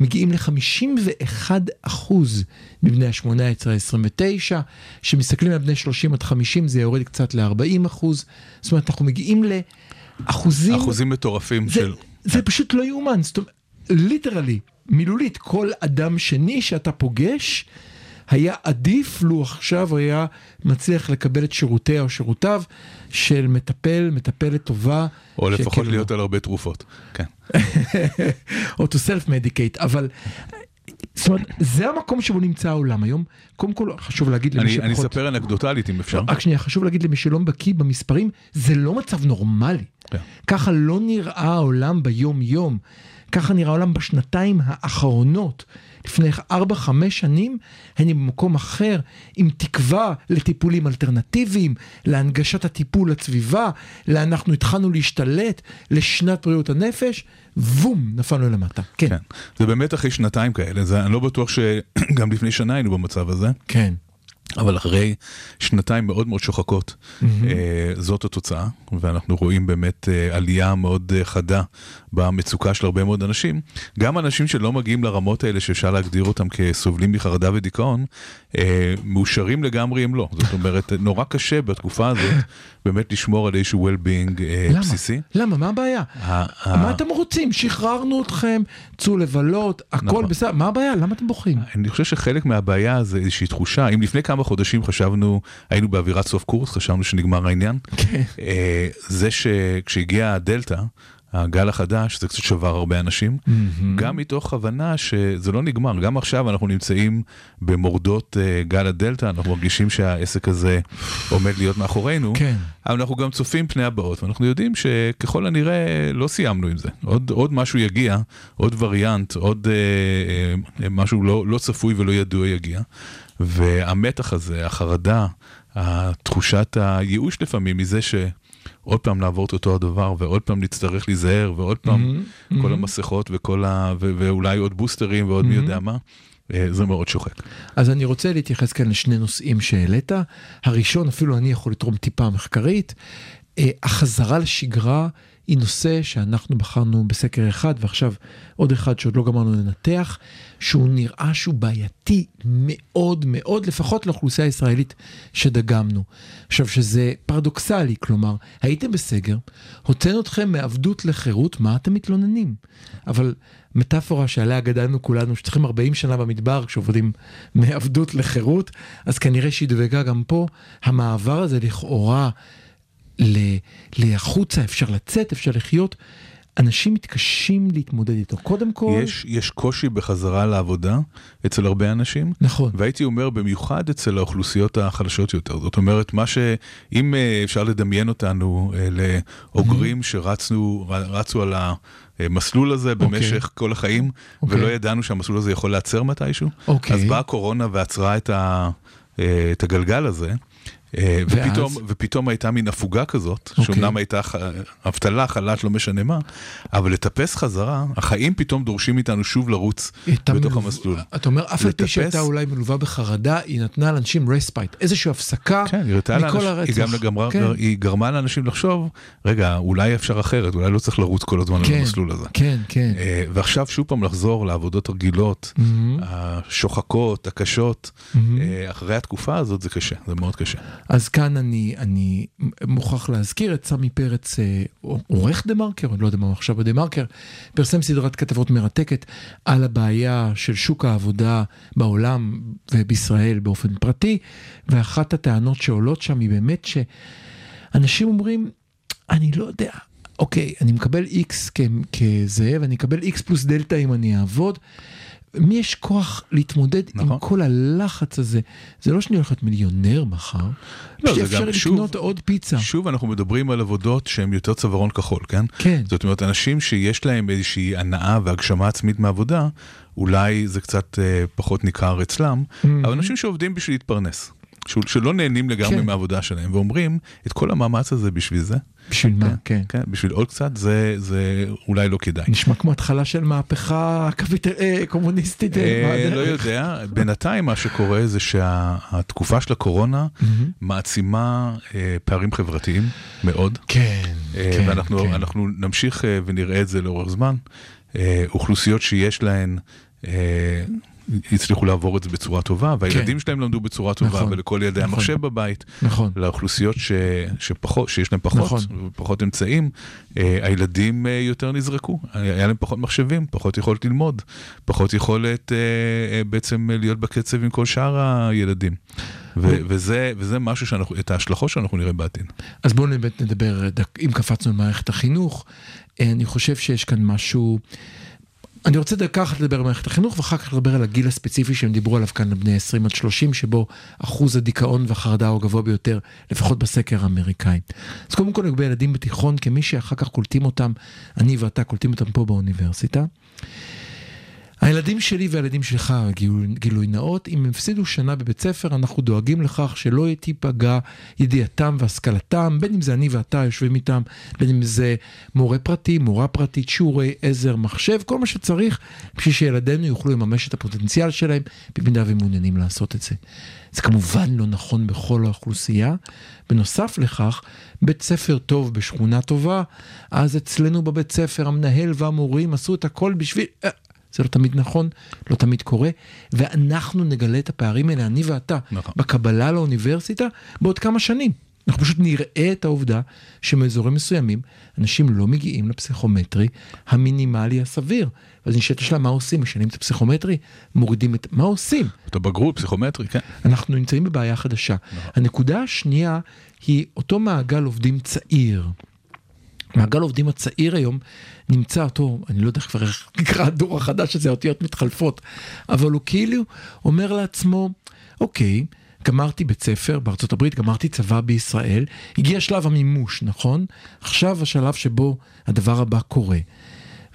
מגיעים ל-51 אחוז מבני ה-18 29, שמסתכלים על בני 30 עד 50 זה יורד קצת ל-40 אחוז, זאת אומרת אנחנו מגיעים לאחוזים... אחוזים מטורפים זה, של... זה פשוט לא יאומן, זאת אומרת, ליטרלי, מילולית, כל אדם שני שאתה פוגש, היה עדיף לו עכשיו היה מצליח לקבל את שירותיה או שירותיו של מטפל, מטפלת טובה. או לפחות לו. להיות על הרבה תרופות. כן. או to self-medicate, אבל זאת אומרת, זה המקום שבו נמצא העולם היום. קודם כל, חשוב להגיד למי שפחות... אני אספר אנקדוטלית אם אפשר. רק שנייה, חשוב להגיד למי שלא בקיא במספרים, זה לא מצב נורמלי. כן. ככה לא נראה העולם ביום-יום. ככה נראה העולם בשנתיים האחרונות. לפני 4-5 שנים היינו במקום אחר, עם תקווה לטיפולים אלטרנטיביים, להנגשת הטיפול לסביבה, לאנחנו התחלנו להשתלט לשנת בריאות הנפש, בום, נפלנו למטה. כן, כן. זה באמת אחרי שנתיים כאלה, זה, אני לא בטוח שגם לפני שנה היינו במצב הזה, כן. אבל אחרי שנתיים מאוד מאוד שוחקות, אה, זאת התוצאה, ואנחנו רואים באמת אה, עלייה מאוד אה, חדה במצוקה של הרבה מאוד אנשים. גם אנשים שלא מגיעים לרמות האלה שאפשר להגדיר אותם כסובלים מחרדה ודיכאון, מאושרים לגמרי הם לא. זאת אומרת, נורא קשה בתקופה הזאת באמת לשמור על איזשהו well-being למה? בסיסי. למה? מה הבעיה? מה אתם רוצים? שחררנו אתכם, צאו לבלות, הכל נכון. בסדר, מה הבעיה? למה אתם בוכים? אני חושב שחלק מהבעיה זה איזושהי תחושה, אם לפני כמה חודשים חשבנו, היינו באווירת סוף קורס, חשבנו שנגמר העניין, כן. אה, זה שכשהגיע הדלתא, הגל החדש, זה קצת שבר הרבה אנשים, גם מתוך הבנה שזה לא נגמר, גם עכשיו אנחנו נמצאים במורדות אה, גל הדלתא, אנחנו מרגישים שהעסק הזה עומד להיות מאחורינו, כן. אבל אנחנו גם צופים פני הבאות, ואנחנו יודעים שככל הנראה לא סיימנו עם זה. עוד, עוד משהו יגיע, עוד וריאנט, עוד אה, אה, משהו לא, לא צפוי ולא ידוע יגיע. והמתח הזה, החרדה, התחושת הייאוש לפעמים מזה שעוד פעם לעבור את אותו הדבר, ועוד פעם נצטרך להיזהר, ועוד פעם כל המסכות וכל ה... ו- ואולי עוד בוסטרים ועוד מי יודע מה, אה, זה מאוד שוחק. אז אני רוצה להתייחס כאן לשני נושאים שהעלית. הראשון, אפילו אני יכול לתרום טיפה מחקרית. אה, החזרה לשגרה היא נושא שאנחנו בחרנו בסקר אחד, ועכשיו עוד אחד שעוד לא גמרנו לנתח, שהוא נראה שהוא בעייתי מאוד מאוד, לפחות לאוכלוסייה הישראלית שדגמנו. עכשיו, שזה פרדוקסלי, כלומר, הייתם בסגר, הוצאנו אתכם מעבדות לחירות, מה אתם מתלוננים? אבל מטאפורה שעליה גדלנו כולנו, שצריכים 40 שנה במדבר כשעובדים מעבדות לחירות, אז כנראה שהיא דבקה גם פה. המעבר הזה לכאורה להחוצה, אפשר לצאת, אפשר לחיות. אנשים מתקשים להתמודד איתו. קודם כל... יש, יש קושי בחזרה לעבודה אצל הרבה אנשים. נכון. והייתי אומר במיוחד אצל האוכלוסיות החלשות יותר. זאת אומרת, מה ש... אם אה, אפשר לדמיין אותנו אה, לאוגרים שרצו רצו על המסלול הזה במשך כל החיים, אוקיי. ולא ידענו שהמסלול הזה יכול להיעצר מתישהו, אוקיי. אז באה הקורונה ועצרה את, ה... אה, את הגלגל הזה. אה, ופתאום, ואז? ופתאום הייתה מין הפוגה כזאת, אוקיי. שאומנם הייתה ח- אבטלה, חל"ת, לא משנה מה, אבל לטפס חזרה, החיים פתאום דורשים מאיתנו שוב לרוץ הייתה בתוך מלווה- המסלול. אתה אומר, אף על פי שהייתה אולי מלווה בחרדה, היא נתנה לאנשים respite, איזושהי הפסקה כן, היא מכל היא הרצח. גם גמרה, כן, היא גרמה לאנשים לחשוב, רגע, אולי אפשר אחרת, אולי לא צריך לרוץ כל הזמן כן, המסלול הזה. כן, כן. אה, ועכשיו שוב פעם לחזור לעבודות רגילות, מהמם. השוחקות, הקשות, אה, אחרי התקופה הזאת זה קשה, זה מאוד קשה. אז כאן אני, אני מוכרח להזכיר את סמי פרץ, אה, עורך דה מרקר, אני לא יודע מה הוא עכשיו בדה מרקר, פרסם סדרת כתבות מרתקת על הבעיה של שוק העבודה בעולם ובישראל באופן פרטי, ואחת הטענות שעולות שם היא באמת שאנשים אומרים, אני לא יודע, אוקיי, אני מקבל כ- כזה, ואני אקבל X פלוס דלתא אם אני אעבוד. מי יש כוח להתמודד נכון. עם כל הלחץ הזה? זה לא שאני הולך להיות מיליונר מחר. לא, שאפשר גם, שוב- לקנות עוד פיצה. שוב אנחנו מדברים על עבודות שהן יותר צווארון כחול, כן? כן. זאת אומרת, אנשים שיש להם איזושהי הנאה והגשמה עצמית מעבודה, אולי זה קצת אה, פחות ניכר אצלם, אבל אנשים שעובדים בשביל להתפרנס. של- שלא נהנים לגמרי כן. מהעבודה שלהם, ואומרים, את כל המאמץ הזה בשביל זה, בשביל מה? כן. כן, בשביל עוד קצת, זה, זה אולי לא כדאי. נשמע כמו התחלה של מהפכה קפיטל... אה, קומוניסטית. אה, אה, לא? יודע, בינתיים מה שקורה זה שהתקופה של הקורונה מעצימה אה, פערים חברתיים מאוד. כן, אה, כן, ואנחנו כן. אנחנו נמשיך אה, ונראה את זה לאורך זמן. אה, אוכלוסיות שיש להן אה, הצליחו לעבור את זה בצורה טובה, והילדים שלהם למדו בצורה טובה, נכון, ולכל ילדי נכון. המחשב בבית. נכון. לאוכלוסיות ש, שפחות, שיש להם פחות, נכון. פחות אמצעים, אה, הילדים אה, יותר נזרקו, היה להם פחות מחשבים, פחות יכולת ללמוד, פחות יכולת אה, אה, בעצם להיות בקצב עם כל שאר הילדים. ו- וזה, וזה משהו שאנחנו, את ההשלכות שאנחנו נראה בעתיד. אז בואו באמת נדבר, אם קפצנו למערכת החינוך, אה, אני חושב שיש כאן משהו... אני רוצה דקה אחת לדבר על מערכת החינוך ואחר כך לדבר על הגיל הספציפי שהם דיברו עליו כאן לבני 20 עד 30 שבו אחוז הדיכאון והחרדה הוא הגבוה ביותר לפחות בסקר האמריקאי. אז קודם כל לגבי ילדים בתיכון כמי שאחר כך קולטים אותם, אני ואתה קולטים אותם פה באוניברסיטה. הילדים שלי והילדים שלך, גילוי, נאות, אם הפסידו שנה בבית ספר, אנחנו דואגים לכך שלא תיפגע ידיעתם והשכלתם, בין אם זה אני ואתה יושבים איתם, בין אם זה מורה פרטי, מורה פרטית, שיעורי עזר, מחשב, כל מה שצריך, בשביל שילדינו יוכלו לממש את הפוטנציאל שלהם, במידה והם מעוניינים לעשות את זה. זה כמובן לא נכון בכל האוכלוסייה. בנוסף לכך, בית ספר טוב בשכונה טובה, אז אצלנו בבית ספר המנהל והמורים עשו את הכל בשביל... זה לא תמיד נכון, לא תמיד קורה, ואנחנו נגלה את הפערים האלה, אני ואתה, נכון. בקבלה לאוניברסיטה בעוד כמה שנים. אנחנו פשוט נראה את העובדה שמאזורים מסוימים אנשים לא מגיעים לפסיכומטרי המינימלי הסביר. ואז נשאלת השאלה מה עושים, משנים את הפסיכומטרי, מורידים את... מה עושים? את הבגרות, פסיכומטרי, כן. אנחנו נמצאים בבעיה חדשה. הנקודה השנייה היא אותו מעגל עובדים צעיר. מעגל עובדים הצעיר היום נמצא אותו, אני לא יודע כבר איך נקרא הדור החדש הזה, האותיות מתחלפות, אבל הוא כאילו אומר לעצמו, אוקיי, גמרתי בית ספר בארצות הברית, גמרתי צבא בישראל, הגיע שלב המימוש, נכון? עכשיו השלב שבו הדבר הבא קורה.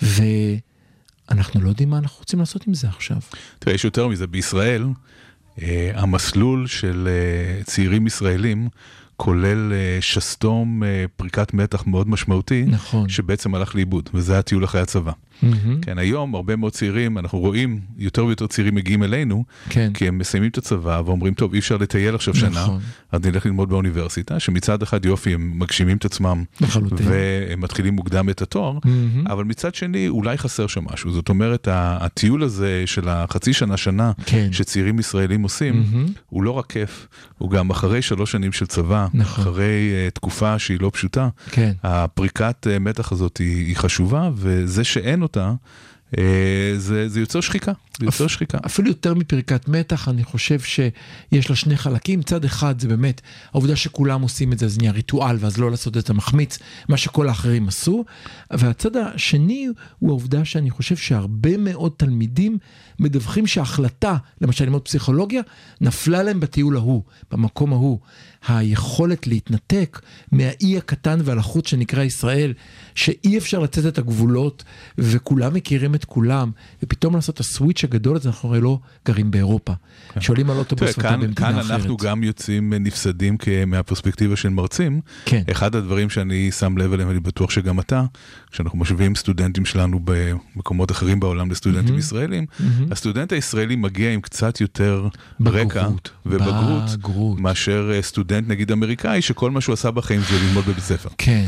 ואנחנו לא יודעים מה אנחנו רוצים לעשות עם זה עכשיו. תראה, יש יותר מזה, בישראל, אה, המסלול של אה, צעירים ישראלים כולל אה, שסתום אה, פריקת מתח מאוד משמעותי, נכון. שבעצם הלך לאיבוד, וזה הטיול אחרי הצבא. מהמם. כן, היום הרבה מאוד צעירים, אנחנו רואים יותר ויותר צעירים מגיעים אלינו, כן. כי הם מסיימים את הצבא ואומרים, טוב, אי אפשר לטייל עכשיו שנה, נכון. אז נלך ללמוד באוניברסיטה, שמצד אחד יופי, הם מגשימים את עצמם, לחלוטין. והם מתחילים מוקדם את התואר, מהמם. אבל מצד שני, אולי חסר שם משהו. זאת אומרת, הטיול הזה של החצי שנה, שנה, כן. שצעירים ישראלים עושים, מהמם. הוא לא רק כיף, הוא גם אחרי שלוש שנים של צבא, נכון. אחרי uh, תקופה שהיא לא פשוטה, כן. הפריקת uh, מתח הזאת היא, היא חשובה, וזה שאין אותה, uh, זה, זה יוצר שחיקה, זה יוצר שחיקה. אפילו יותר מפריקת מתח, אני חושב שיש לה שני חלקים. צד אחד זה באמת העובדה שכולם עושים את זה, אז נהיה ריטואל, ואז לא לעשות את המחמיץ, מה שכל האחרים עשו. והצד השני הוא העובדה שאני חושב שהרבה מאוד תלמידים מדווחים שההחלטה, למשל ללמוד פסיכולוגיה, נפלה להם בטיול ההוא, במקום ההוא. היכולת להתנתק מהאי הקטן והלחוץ שנקרא ישראל, שאי אפשר לצאת את הגבולות, וכולם מכירים את כולם, ופתאום לעשות את הסוויץ' הגדול הזה, אנחנו הרי לא גרים באירופה. שעולים על תראה, אוטובוס ואתה כאן, במדינה כאן אחרת. אנחנו גם יוצאים נפסדים מהפרספקטיבה של מרצים. כן. אחד הדברים שאני שם לב אליהם, אני בטוח שגם אתה, כשאנחנו משווים סטודנטים שלנו במקומות אחרים בעולם לסטודנטים ישראלים, הסטודנט הישראלי מגיע עם קצת יותר רקע בגרות. ובגרות, בגרות. מאשר אה, סטודנט נגיד אמריקאי, שכל מה שהוא עשה בחיים זה ללמוד בבית ספר. כן,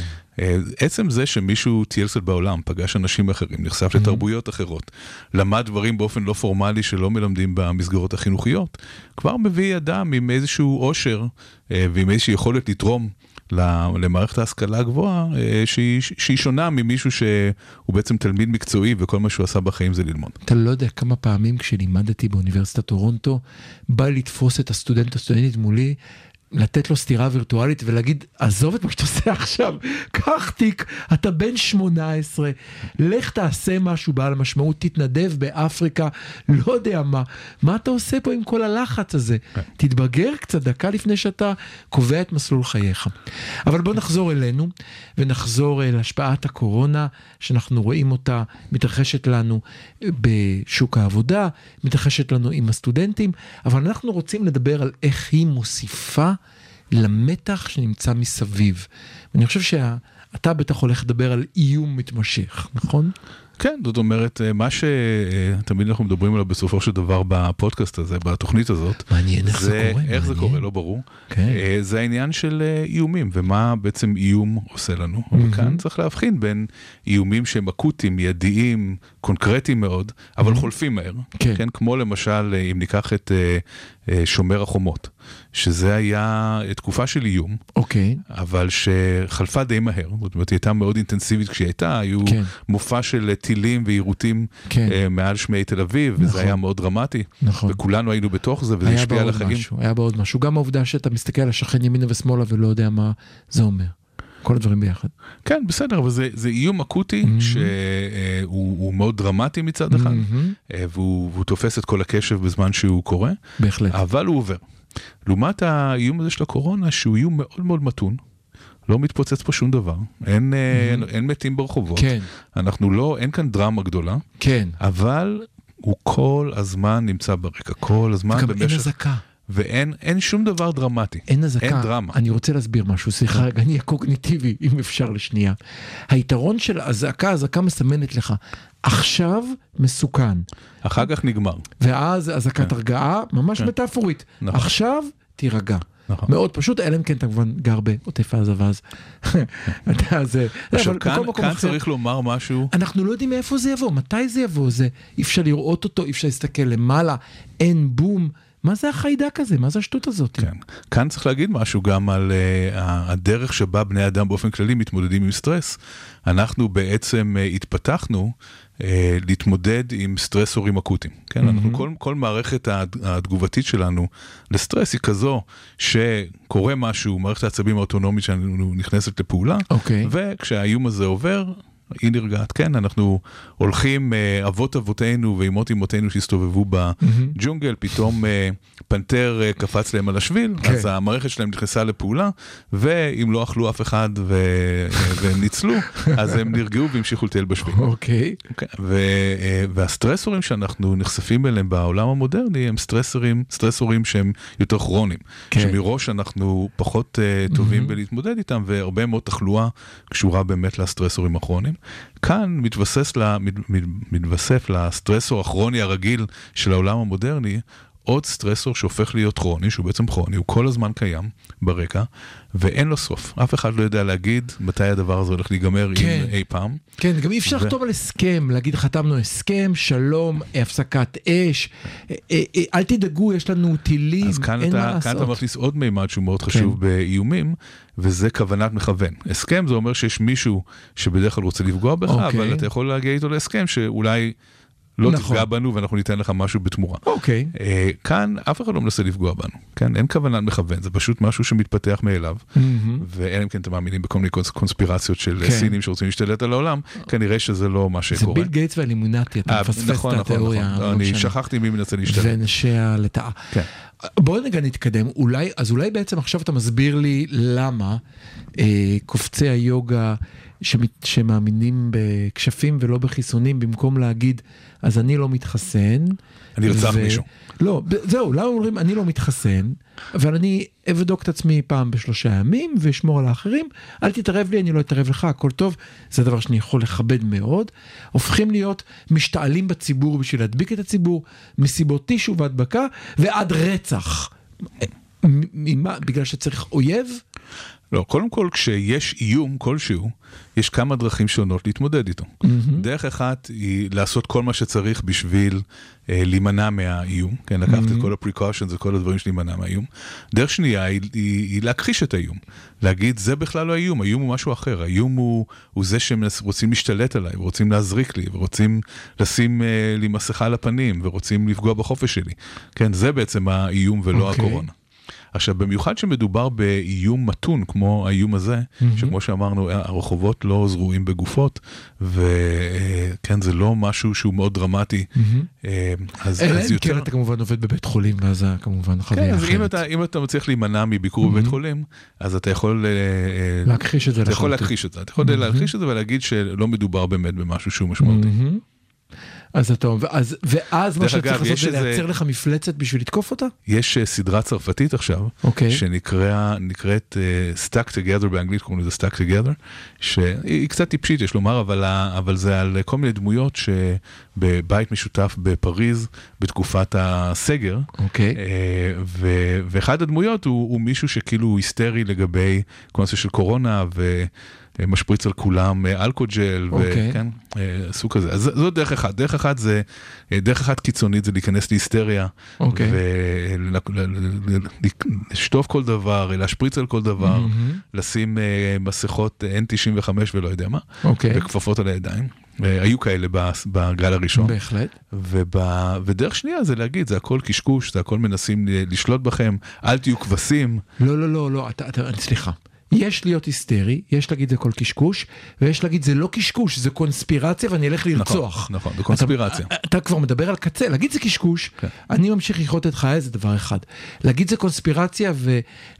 עצם זה שמישהו טייל קצת בעולם, פגש אנשים אחרים, נחשף לתרבויות אחרות, למד דברים באופן לא פורמלי שלא מלמדים במסגרות החינוכיות, כבר מביא אדם עם איזשהו עושר אה, ועם איזושהי יכולת לתרום למערכת ההשכלה הגבוהה, אה, שהיא, שהיא שונה ממישהו שהוא בעצם תלמיד מקצועי וכל מה שהוא עשה בחיים זה ללמוד. אתה לא יודע כמה פעמים כשלימדתי באוניברסיטת טורונטו, בא לתפוס את הסטודנט הסטודנטית מולי. לתת לו סטירה וירטואלית ולהגיד, עזוב את מה שאתה עושה עכשיו, קח תיק, אתה בן 18, לך תעשה משהו בעל משמעות, תתנדב באפריקה, לא יודע מה, מה אתה עושה פה עם כל הלחץ הזה? תתבגר קצת דקה לפני שאתה קובע את מסלול חייך. אבל בוא נחזור אלינו, ונחזור אל השפעת הקורונה, שאנחנו רואים אותה מתרחשת לנו בשוק העבודה, מתרחשת לנו עם הסטודנטים, אבל אנחנו רוצים לדבר על איך היא מוסיפה למתח שנמצא מסביב. ואני חושב שאתה בטח הולך לדבר על איום מתמשך, נכון? כן, זאת אומרת, אה, מה שתמיד אנחנו מדברים עליו בסופו של דבר בפודקאסט הזה, בתוכנית הזאת, מעניין איך זה קורה, איך זה מעניין. קורה, לא ברור. כן. אה, זה העניין של אה, איומים, ומה בעצם איום עושה לנו. וכאן צריך להבחין בין איומים שהם אקוטיים, מיידיים, קונקרטיים מאוד, אבל חולפים מהר. כן. כן, כמו למשל, אה, אם ניקח את אה, אה, שומר החומות, שזה היה אה, תקופה של איום. אוקיי. אבל שחלפה די מהר, זאת אומרת היא הייתה מאוד אינטנסיבית כשהיא הייתה, היו כן. מופע של טילים ויירוטים כן. אה, מעל שמי תל אביב, נכון. וזה היה מאוד דרמטי, נכון. וכולנו היינו בתוך זה, וזה השפיע על החיים. משהו, היה בעוד משהו. גם העובדה שאתה מסתכל על השכן ימינה ושמאלה ולא יודע מה זה אומר. כל הדברים ביחד. כן, בסדר, אבל זה, זה איום אקוטי Mm-hmm. שהוא הוא מאוד דרמטי מצד אחד, מהמם. אה, והוא, והוא תופס את כל הקשב בזמן שהוא קורה, בהחלט. אבל הוא עובר. לעומת האיום הזה של הקורונה, שהוא איום מאוד מאוד מתון. לא מתפוצץ פה שום דבר, אין, אה, אין, אין מתים ברחובות, כן, אנחנו לא, אין כאן דרמה גדולה, כן. אבל הוא כל הזמן נמצא ברקע, כל הזמן וגם אין במשך, אזעקה. ואין אין שום דבר דרמטי. אין אזעקה. אין דרמה. אני רוצה להסביר משהו, סליחה, רגע, אני אהיה קוגניטיבי, אם אפשר לשנייה. היתרון של אזעקה, אזעקה מסמנת לך, עכשיו מסוכן, אחר כך נגמר. ואז אזעקת הרגעה, ממש כן. מטאפורית. נכון. עכשיו תירגע. נכון. מאוד פשוט, אלא אם כן אתה כמובן גר בעוטף עזה ואז, אתה זה, עכשיו אבל כאן, כאן אחר, צריך לומר משהו, אנחנו לא יודעים מאיפה זה יבוא, מתי זה יבוא, זה אי אפשר לראות אותו, אי אפשר להסתכל למעלה, אין בום, מה זה החיידק הזה, מה זה השטות הזאת? כן, כאן צריך להגיד משהו גם על uh, הדרך שבה בני אדם באופן כללי מתמודדים עם סטרס. אנחנו בעצם uh, התפתחנו להתמודד עם סטרסורים אקוטיים. כן, אנחנו, כל, כל מערכת הת- התגובתית שלנו לסטרס היא כזו שקורה משהו, מערכת העצבים האוטונומית שלנו נכנסת לפעולה, אוקיי. וכשהאיום הזה עובר, היא נרגעת. כן, אנחנו הולכים, אה, אבות אבותינו ואימות אמותינו שהסתובבו בג'ונגל, פתאום אה, פנתר אה, קפץ להם על השביל, כן. אז המערכת שלהם נכנסה לפעולה, ואם לא אכלו אף אחד ו- והם ניצלו, אז הם נרגעו והמשיכו לטייל בשביל. אוקיי, כן, ו- אה, והסטרסורים שאנחנו נחשפים אליהם בעולם המודרני הם סטרסורים, סטרסורים שהם יותר כרוניים. כן. שמראש אנחנו פחות uh, טובים בלהתמודד איתם והרבה מאוד תחלואה קשורה באמת לסטרסורים הכרוניים. כאן מתווסף, ל, מת, מת, מתווסף לסטרסור הכרוני הרגיל של העולם המודרני עוד סטרסור שהופך להיות כרוני, שהוא בעצם כרוני, הוא כל הזמן קיים ברקע, ואין לו סוף. אף אחד לא יודע להגיד מתי הדבר הזה הולך להיגמר, כן. אם אי פעם. כן, גם אי אפשר ו- לחתום על הסכם, להגיד חתמנו הסכם, שלום, הפסקת אש, אה, אה, אה, אל תדאגו, יש לנו טילים, אז אין מה אתה, לעשות. כאן אתה מכניס עוד מימד שהוא מאוד חשוב באיומים, וזה כוונת מכוון. הסכם זה אומר שיש מישהו שבדרך כלל רוצה לפגוע בך, אוקיי. אבל אתה יכול להגיע איתו להסכם שאולי לא נכון. תפגע בנו ואנחנו ניתן לך משהו בתמורה. אוקיי, אה, כאן אף אחד לא מנסה לפגוע בנו, כן? אין כוונת מכוון, זה פשוט משהו שמתפתח מאליו, מהמם. ואלא אם כן אתם מאמינים בכל מיני קונס- קונספירציות של כן. סינים שרוצים להשתלט על העולם, כנראה שזה לא מה זה שקורה. ביל גייטס והלימונטי, אתה אה, מפספס נכון, את נכון, התיאוריה. נכון. לא אני משנה. שכחתי מי מנסה להשתלט. ונשיה לטאה. כן. בואו רגע נתקדם, אולי, אז אולי בעצם עכשיו אתה מסביר לי למה אה, קופצי היוגה שמאמינים בכשפים ולא בחיסונים, במקום להגיד, אז אני לא מתחסן. אני ארצח מישהו. לא, זהו, למה אומרים, אני לא מתחסן, אבל אני אבדוק את עצמי פעם בשלושה ימים ואשמור על האחרים, אל תתערב לי, אני לא אתערב לך, הכל טוב, זה דבר שאני יכול לכבד מאוד. הופכים להיות משתעלים בציבור בשביל להדביק את הציבור, מסיבות טישו והדבקה, ועד רצח. ממה? בגלל שצריך אויב? לא, קודם כל כשיש איום כלשהו, יש כמה דרכים שונות להתמודד איתו. דרך אחת היא לעשות כל מה שצריך בשביל אה, להימנע מהאיום, כן, לקחת את כל ה-precautions וכל הדברים של להימנע מהאיום. דרך שנייה היא, היא, היא להכחיש את האיום, להגיד זה בכלל לא האיום, האיום הוא משהו אחר, האיום הוא, הוא זה שהם רוצים להשתלט עליי, ורוצים להזריק לי, ורוצים לשים אה, לי מסכה על הפנים, ורוצים לפגוע בחופש שלי. כן, זה בעצם האיום ולא אוקיי. הקורונה. עכשיו, במיוחד שמדובר באיום מתון כמו האיום הזה, שכמו שאמרנו, הרחובות לא זרועים בגופות, וכן, זה לא משהו שהוא מאוד דרמטי. אה, אז אלא אז אם כן יותר... אתה כמובן עובד בבית חולים, ואז זה כמובן כן, חוויה אז אם אחרת. אתה, אם אתה מצליח להימנע מביקור בבית חולים, אז אתה יכול... אה, אה, להכחיש את זה אתה יכול. להכחיש את זה, אתה יכול להכחיש את זה ולהגיד שלא מדובר באמת במשהו שהוא משמעותי. מהמם. אז אתה אומר, אז- ואז מה דרך שאתה אגב, צריך לעשות זה איזה- לייצר לך מפלצת בשביל לתקוף אותה? יש אה, סדרה צרפתית עכשיו, אוקיי. שנקראת נקראת, uh, Stuck Together באנגלית, קוראים לזה Stuck Together, שהיא היא קצת טיפשית יש לומר, אבל, אבל זה על כל מיני דמויות שבבית משותף בפריז בתקופת הסגר. אוקיי. אה, ו- ואחד הדמויות הוא, הוא מישהו שכאילו היסטרי לגבי כל הנושא של קורונה ומשפריץ על כולם אה, אלכוג'ל, אוקיי. וכן, אה, סוג כזה. אז זו דרך אחת. דרך אחת זה, אה, דרך אחת קיצונית זה להיכנס להיסטריה, אוקיי. ולשטוף כל דבר, להשפריץ על כל דבר, מהמם. לשים אה, מסכות N95 ולא יודע מה, אוקיי. וכפפות על הידיים. אה, היו כאלה בגל הראשון. בהחלט. וב... ודרך שנייה זה להגיד, זה הכל קשקוש, זה הכל מנסים לשלוט בכם, אל תהיו כבשים. לא, לא, לא, לא, אתה, אתה, סליחה. יש להיות היסטרי, יש להגיד זה כל קשקוש, ויש להגיד זה לא קשקוש, זה קונספירציה ואני אלך לרצוח. נכון, זה קונספירציה. אתה, אתה כבר מדבר על קצה, להגיד זה קשקוש, כן. אני ממשיך לחיות את חיי זה דבר אחד. להגיד זה קונספירציה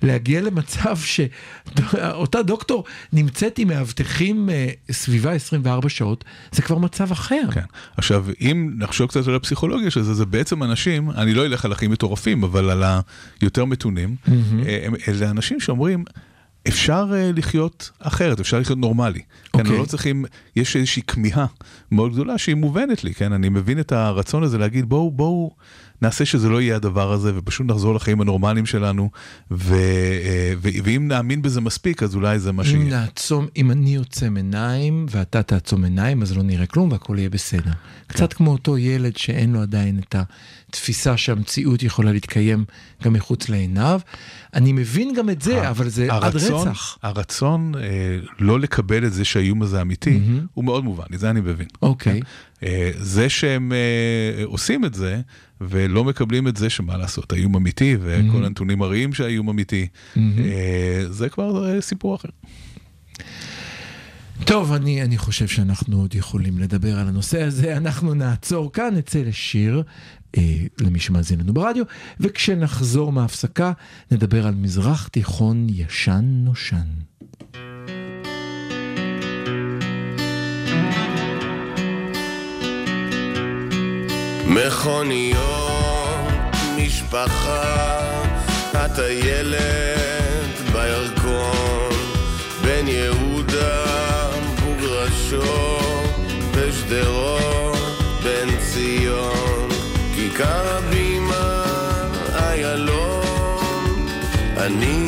ולהגיע למצב שאותה דוקטור נמצאת עם מאבטחים אה, סביבה 24 שעות, זה כבר מצב אחר. כן. עכשיו, אם נחשוב קצת על הפסיכולוגיה של זה, זה בעצם אנשים, אני לא אלך על הכי מטורפים, אבל על היותר מתונים, הם- אלה אנשים שאומרים, אפשר אה, לחיות אחרת, אפשר לחיות נורמלי. כן, אוקיי. לא צריכים, יש איזושהי כמיהה מאוד גדולה שהיא מובנת לי, כן, אני מבין את הרצון הזה להגיד בואו, בואו נעשה שזה לא יהיה הדבר הזה ופשוט נחזור לחיים הנורמליים שלנו, ו, אה, ו, ואם נאמין בזה מספיק אז אולי זה מה אם שיהיה. נעצום, אם אני עוצם עיניים ואתה תעצום עיניים אז לא נראה כלום והכל יהיה בסדר. קצת כמו אותו ילד שאין לו עדיין את התפיסה שהמציאות יכולה להתקיים גם מחוץ לעיניו. אני מבין גם את זה, אבל זה עד הרצון, רצח. הרצון אה, לא לקבל את זה שהאיום הזה אמיתי, הוא מאוד מובן, את זה אני מבין. אוקיי. אה, זה שהם אה, עושים את זה ולא מקבלים את זה שמה לעשות, האיום אמיתי וכל הנתונים מראים שהאיום אמיתי, אה, זה כבר אה, סיפור אחר. טוב, אני, אני חושב שאנחנו עוד יכולים לדבר על הנושא הזה. אנחנו נעצור כאן, נצא לשיר אה, למי שמאזין לנו ברדיו, וכשנחזור מההפסקה נדבר על מזרח תיכון ישן נושן. מכוניות, משפחה, הטיילת בירקון, בן יהודה, בוגרשות, בשדרות, בן ציון, כיכר הבימה, איילון, אני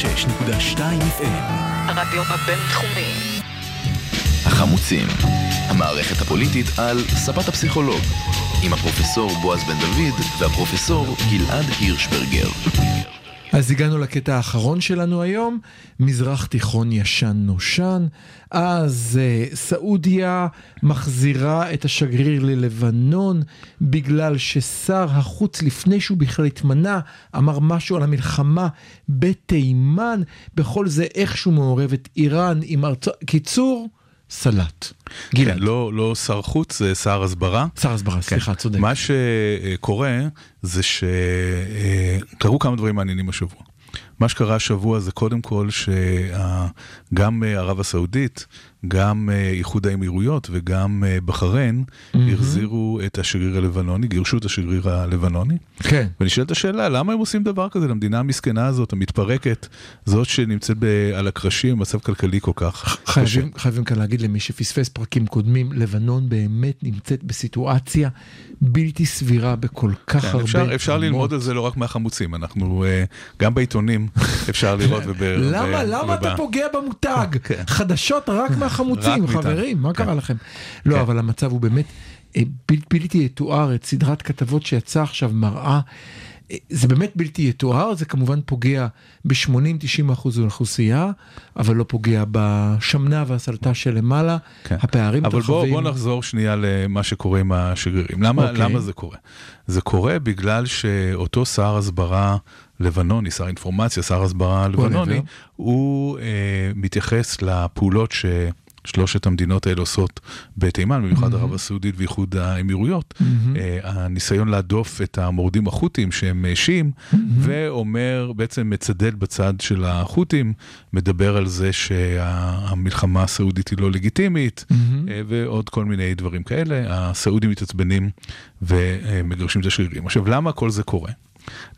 106.2 FM, הרדיו הבינתחומי. החמוצים, המערכת הפוליטית על ספת הפסיכולוג, עם הפרופסור בועז בן דוד והפרופסור גלעד הירשברגר. אז הגענו לקטע האחרון שלנו היום, מזרח תיכון ישן נושן. אז uh, סעודיה מחזירה את השגריר ללבנון בגלל ששר החוץ לפני שהוא בכלל התמנה אמר משהו על המלחמה בתימן, בכל זה איכשהו מעורבת איראן עם ארצות, קיצור, סלט. כן, לא, לא שר חוץ, זה שר הסברה. שר הסברה, סליחה, צודק. מה שקורה זה שקרו כמה דברים מעניינים השבוע. מה שקרה השבוע זה קודם כל שגם ערב הסעודית, גם איחוד האמירויות וגם בחריין Mm-hmm. החזירו את השגריר הלבנוני, גירשו את השגריר הלבנוני. כן. ונשאלת השאלה, למה הם עושים דבר כזה למדינה המסכנה הזאת, המתפרקת, זאת שנמצאת ב- על הקרשים, במצב כלכלי כל כך קשה? חייבים, חייבים כאן להגיד למי שפספס פרקים קודמים, לבנון באמת נמצאת בסיטואציה בלתי סבירה בכל כך כן, הרבה אפשר, אפשר. ללמוד על זה לא רק מהחמוצים, אנחנו אה, גם בעיתונים אפשר לראות. וב, למה, וב- למה אתה פוגע במותג? כן. חדשות רק מהחמוצים, מאיתנו. חברים, מה כן. קרה לכם? לא, כן. אבל המצב הוא באמת אה, בל- בלתי יתואר, את סדרת כתבות שיצאה עכשיו מראה. אה, זה באמת בלתי יתואר, זה כמובן פוגע ב-80-90 אחוז מהאוכלוסייה, אבל לא פוגע בשמנה והסלטה שלמעלה, כן. הפערים אבל בוא, מתרחבים. בוא נחזור שנייה למה שקורה עם השגרירים. למה, אוקיי. למה זה קורה? זה קורה בגלל שאותו שר הסברה לבנוני, שר אינפורמציה, שר הסברה לבנוני. הוא אה, מתייחס לפעולות ש... שלושת המדינות האלה עושות בתימן, במיוחד ערב הסעודית ואיחוד האמירויות, אה, הניסיון להדוף את המורדים החות'ים שהם אה, שיעים, ואומר, בעצם מצדד בצד של החות'ים, מדבר על זה שהמלחמה הסעודית היא לא לגיטימית, אה, ועוד כל מיני דברים כאלה. הסעודים מתעצבנים ומגרשים את השגרירים. עכשיו, למה כל זה קורה?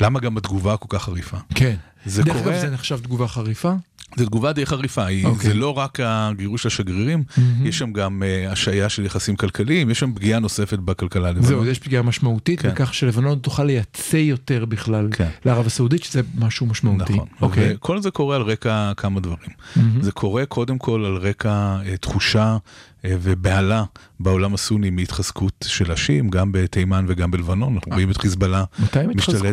למה גם התגובה כל כך חריפה? כן. זה דרך קורה- אגב, זה נחשב תגובה חריפה? זו תגובה די חריפה, היא- אוקיי. זה לא רק הגירוש השגרירים, יש שם גם אה, השעיה של יחסים כלכליים, יש שם פגיעה נוספת בכלכלה זהו, הלבנונית. יש פגיעה משמעותית כן. בכך שלבנון תוכל לייצא יותר בכלל כן. לערב הסעודית, שזה משהו משמעותי. נכון, אוקיי. וכל זה קורה על רקע כמה דברים. זה קורה קודם כל על רקע אה, תחושה אה, ובהלה בעולם הסוני מהתחזקות של השיעים, גם בתימן וגם בלבנון, אנחנו רואים את חיזבאללה מתי הם התחזקו?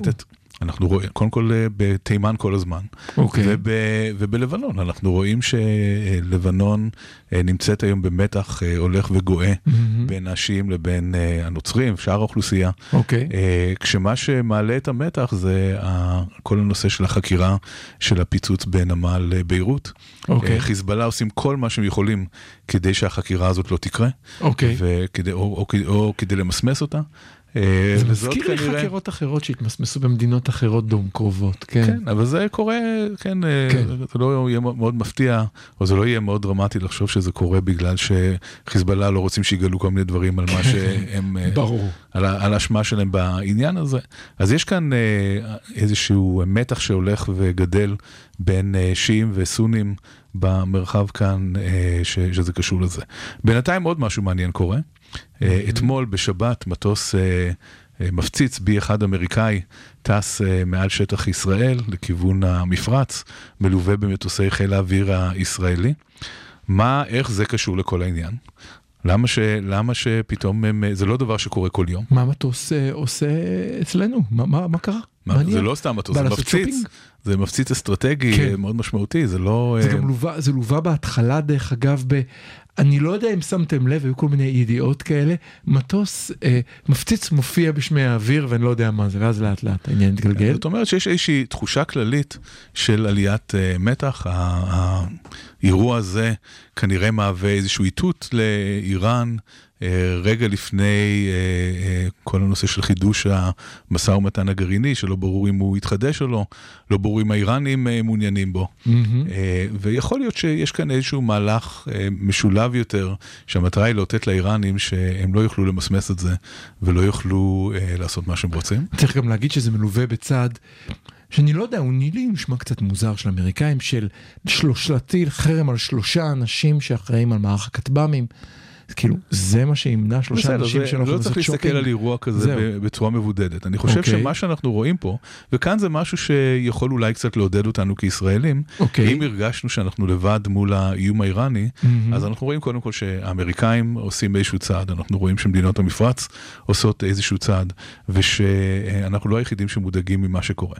אנחנו רואים, קודם כל אה, בתימן כל הזמן, אוקיי. וב, ובלבנון, אנחנו רואים שלבנון אה, נמצאת היום במתח אה, הולך וגואה בין השיעים לבין הנוצרים, שאר האוכלוסייה. אוקיי. אה, כשמה שמעלה את המתח זה כל הנושא של החקירה של הפיצוץ בנמל ביירות. אוקיי. אה, חיזבאללה עושים כל מה שהם יכולים כדי שהחקירה הזאת לא תקרה, אוקיי. וכדי, או, או, או, או כדי למסמס אותה. אה, זה מזכיר לי כנראה- חקירות אחרות שהתמסמסו במדינות אחרות דום קרובות, כן. כן, אבל זה קורה, כן, אה, כן. זה לא יהיה מאוד מפתיע, או זה לא יהיה מאוד דרמטי לחשוב שזה קורה בגלל שחיזבאללה לא רוצים שיגלו כל מיני דברים על מה שהם, אה, ברור. על על האשמה שלהם בעניין הזה. אז יש כאן איזשהו מתח שהולך וגדל בין שיעים וסונים במרחב כאן, שזה קשור לזה. בינתיים עוד משהו מעניין קורה. אה, אתמול בשבת מטוס אה, אה, מפציץ B1 אמריקאי טס מעל שטח ישראל לכיוון המפרץ, מלווה במטוסי חיל האוויר הישראלי. מה, איך זה קשור לכל העניין? למה, ש, למה שפתאום הם, זה לא דבר שקורה כל יום? מה מטוס אה, עושה אצלנו? מה- מה מה קרה? מה, מעניין. זה לא סתם מטוס, זה מפציץ, שופינג? זה מפציץ אסטרטגי כן. מאוד משמעותי, זה לא... זה אה, גם לווה, זה לווה בהתחלה דרך אגב ב... אני לא יודע אם שמתם לב, היו כל מיני ידיעות כאלה, מטוס אה, מפציץ מופיע בשמי האוויר ואני לא יודע מה זה, ואז לאט לאט העניין התגלגל. זאת אומרת שיש איזושהי תחושה כללית של עליית אה, מתח, האירוע הזה כנראה מהווה איזשהו איתות לאיראן. אה, רגע לפני אה, אה, כל הנושא של חידוש המשא ומתן הגרעיני, שלא ברור אם הוא יתחדש או לא, לא ברור אם האיראנים מעוניינים בו. אה, ויכול להיות שיש כאן איזשהו מהלך משולב יותר, שהמטרה היא לאותת לאיראנים שהם לא יוכלו למסמס את זה ולא יוכלו לעשות מה שהם רוצים. צריך גם להגיד שזה מלווה בצד שאני לא יודע, הוא לי נשמע קצת מוזר של אמריקאים, של שלוש להטיל חרם על שלושה אנשים שאחראים על מערך הכטב"מים. כאילו, זה מה שימנע שלושה אנשים זה- שלא לא יכולים צריך לעשות להסתכל שופינג. על אירוע כזה בצורה מבודדת. אני חושב אוקיי. שמה שאנחנו רואים פה, וכאן זה משהו שיכול אולי קצת לעודד אותנו כישראלים, אוקיי. אם הרגשנו שאנחנו לבד מול האיום האיראני. אז אנחנו רואים קודם כל שהאמריקאים עושים איזשהו צעד, אנחנו רואים שמדינות המפרץ עושות איזשהו צעד, ושאנחנו לא היחידים שמודאגים ממה שקורה.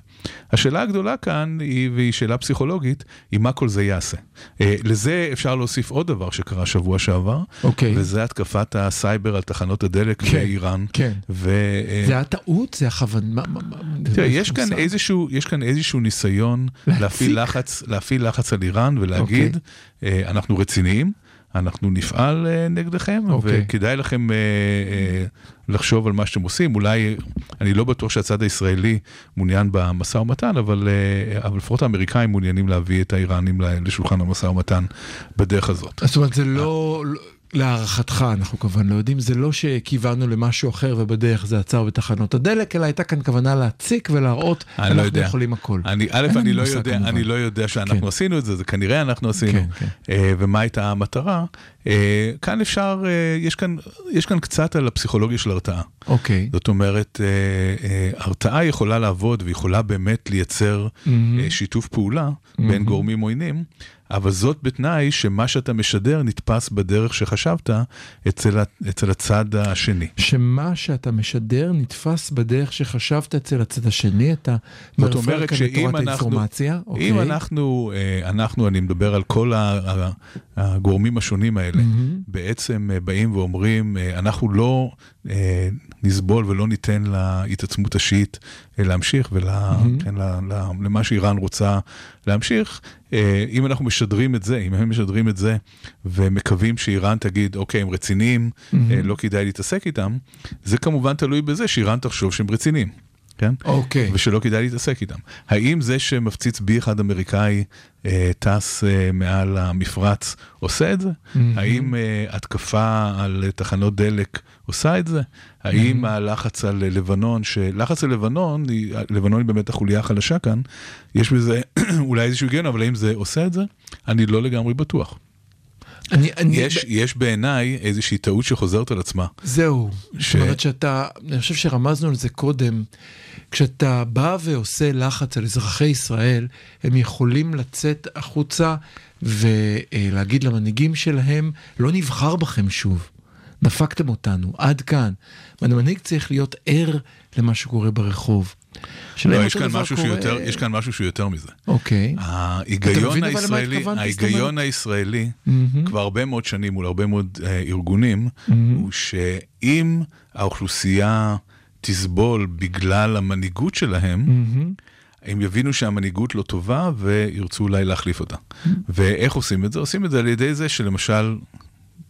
השאלה הגדולה כאן, היא, והיא שאלה פסיכולוגית, היא מה כל זה יעשה. אה, לזה אפשר להוסיף עוד דבר שקרה שבוע שעבר, אוקיי. וזה התקפת הסייבר על תחנות הדלק כן, באיראן. כן. ו... אה, זה הטעות? זה הכוונה? מה- מה- מה- תראה, יש כאן? איזשהו, יש כאן איזשהו ניסיון. להפעיל לחץ, להפעיל לחץ על איראן ולהגיד, אוקיי. אה, אנחנו רציניים, אנחנו נפעל אה, נגדכם, אוקיי. וכדאי לכם אה, אה, לחשוב על מה שאתם עושים. אולי, אני לא בטוח שהצד הישראלי מעוניין במשא ומתן, אבל, אה, אבל לפחות האמריקאים מעוניינים להביא את האיראנים לשולחן המשא ומתן בדרך הזאת. זאת אומרת, זה לא... לא- להערכתך, אנחנו כמובן לא יודעים, זה לא שכיוונו למשהו אחר ובדרך זה עצר בתחנות הדלק, אלא הייתה כאן כוונה להציק ולהראות, אני לא אנחנו יודע. יכולים הכל. אני, א', אני לנו לא יודע, כמובן. אני לא יודע שאנחנו כן. עשינו את זה, זה כנראה אנחנו עשינו. כן, כן. אה, ומה הייתה המטרה? אה, כאן אפשר, אה, יש כאן, יש כאן קצת על הפסיכולוגיה של הרתעה. אוקיי. זאת אומרת, אה, אה, הרתעה יכולה לעבוד ויכולה באמת לייצר מהמם. אה, שיתוף פעולה בין גורמים עוינים, אבל זאת בתנאי שמה שאתה משדר נתפס בדרך שחשבת אצל, אצל הצד השני. שמה שאתה משדר נתפס בדרך שחשבת אצל הצד השני, אתה מרפר אומרת כאן שאם לתורת אנחנו, האינפורמציה, אוקיי. אם אנחנו, אה, אנחנו, אני מדבר על כל הגורמים השונים האלה, מהמם. בעצם אה, באים ואומרים, אה, אנחנו לא נסבול ולא ניתן להתעצמות השיעית להמשיך ולמה שאיראן רוצה להמשיך. אה, אם אנחנו משדרים את זה, אם הם משדרים את זה ומקווים שאיראן תגיד, אוקיי, הם רציניים, אה, לא כדאי להתעסק איתם, זה כמובן תלוי בזה שאיראן תחשוב שהם רציניים. כן? אוקיי. ושלא כדאי להתעסק איתם. האם זה שמפציץ בי אחד אמריקאי אה, טס אה, מעל המפרץ עושה את זה? האם אה, התקפה על תחנות דלק עושה את זה? האם הלחץ על לבנון, שלחץ על לבנון, לבנון היא באמת החוליה החלשה כאן, יש בזה אולי איזשהו היגיון, אבל האם זה עושה את זה? אני לא לגמרי בטוח. אני, אני, יש, יש בעיניי איזושהי טעות שחוזרת על עצמה. זהו, ש- זאת אומרת שאתה, אני חושב שרמזנו על זה קודם, כשאתה בא ועושה לחץ על אזרחי ישראל, הם יכולים לצאת החוצה ולהגיד למנהיגים שלהם, לא נבחר בכם שוב, דפקתם אותנו, עד כאן. והמנהיג צריך להיות ער למה שקורה ברחוב. לא, יש כאן, משהו קורה- שיותר, יש כאן משהו שהוא יותר מזה. אוקיי. ההיגיון הישראלי, ההיגיון הישראלי, מהמם. כבר הרבה מאוד שנים מול הרבה מאוד אה, ארגונים, הוא שאם האוכלוסייה תסבול בגלל המנהיגות שלהם, מהמם. הם יבינו שהמנהיגות לא טובה וירצו אולי להחליף אותה. ואיך עושים את זה? עושים את זה על ידי זה שלמשל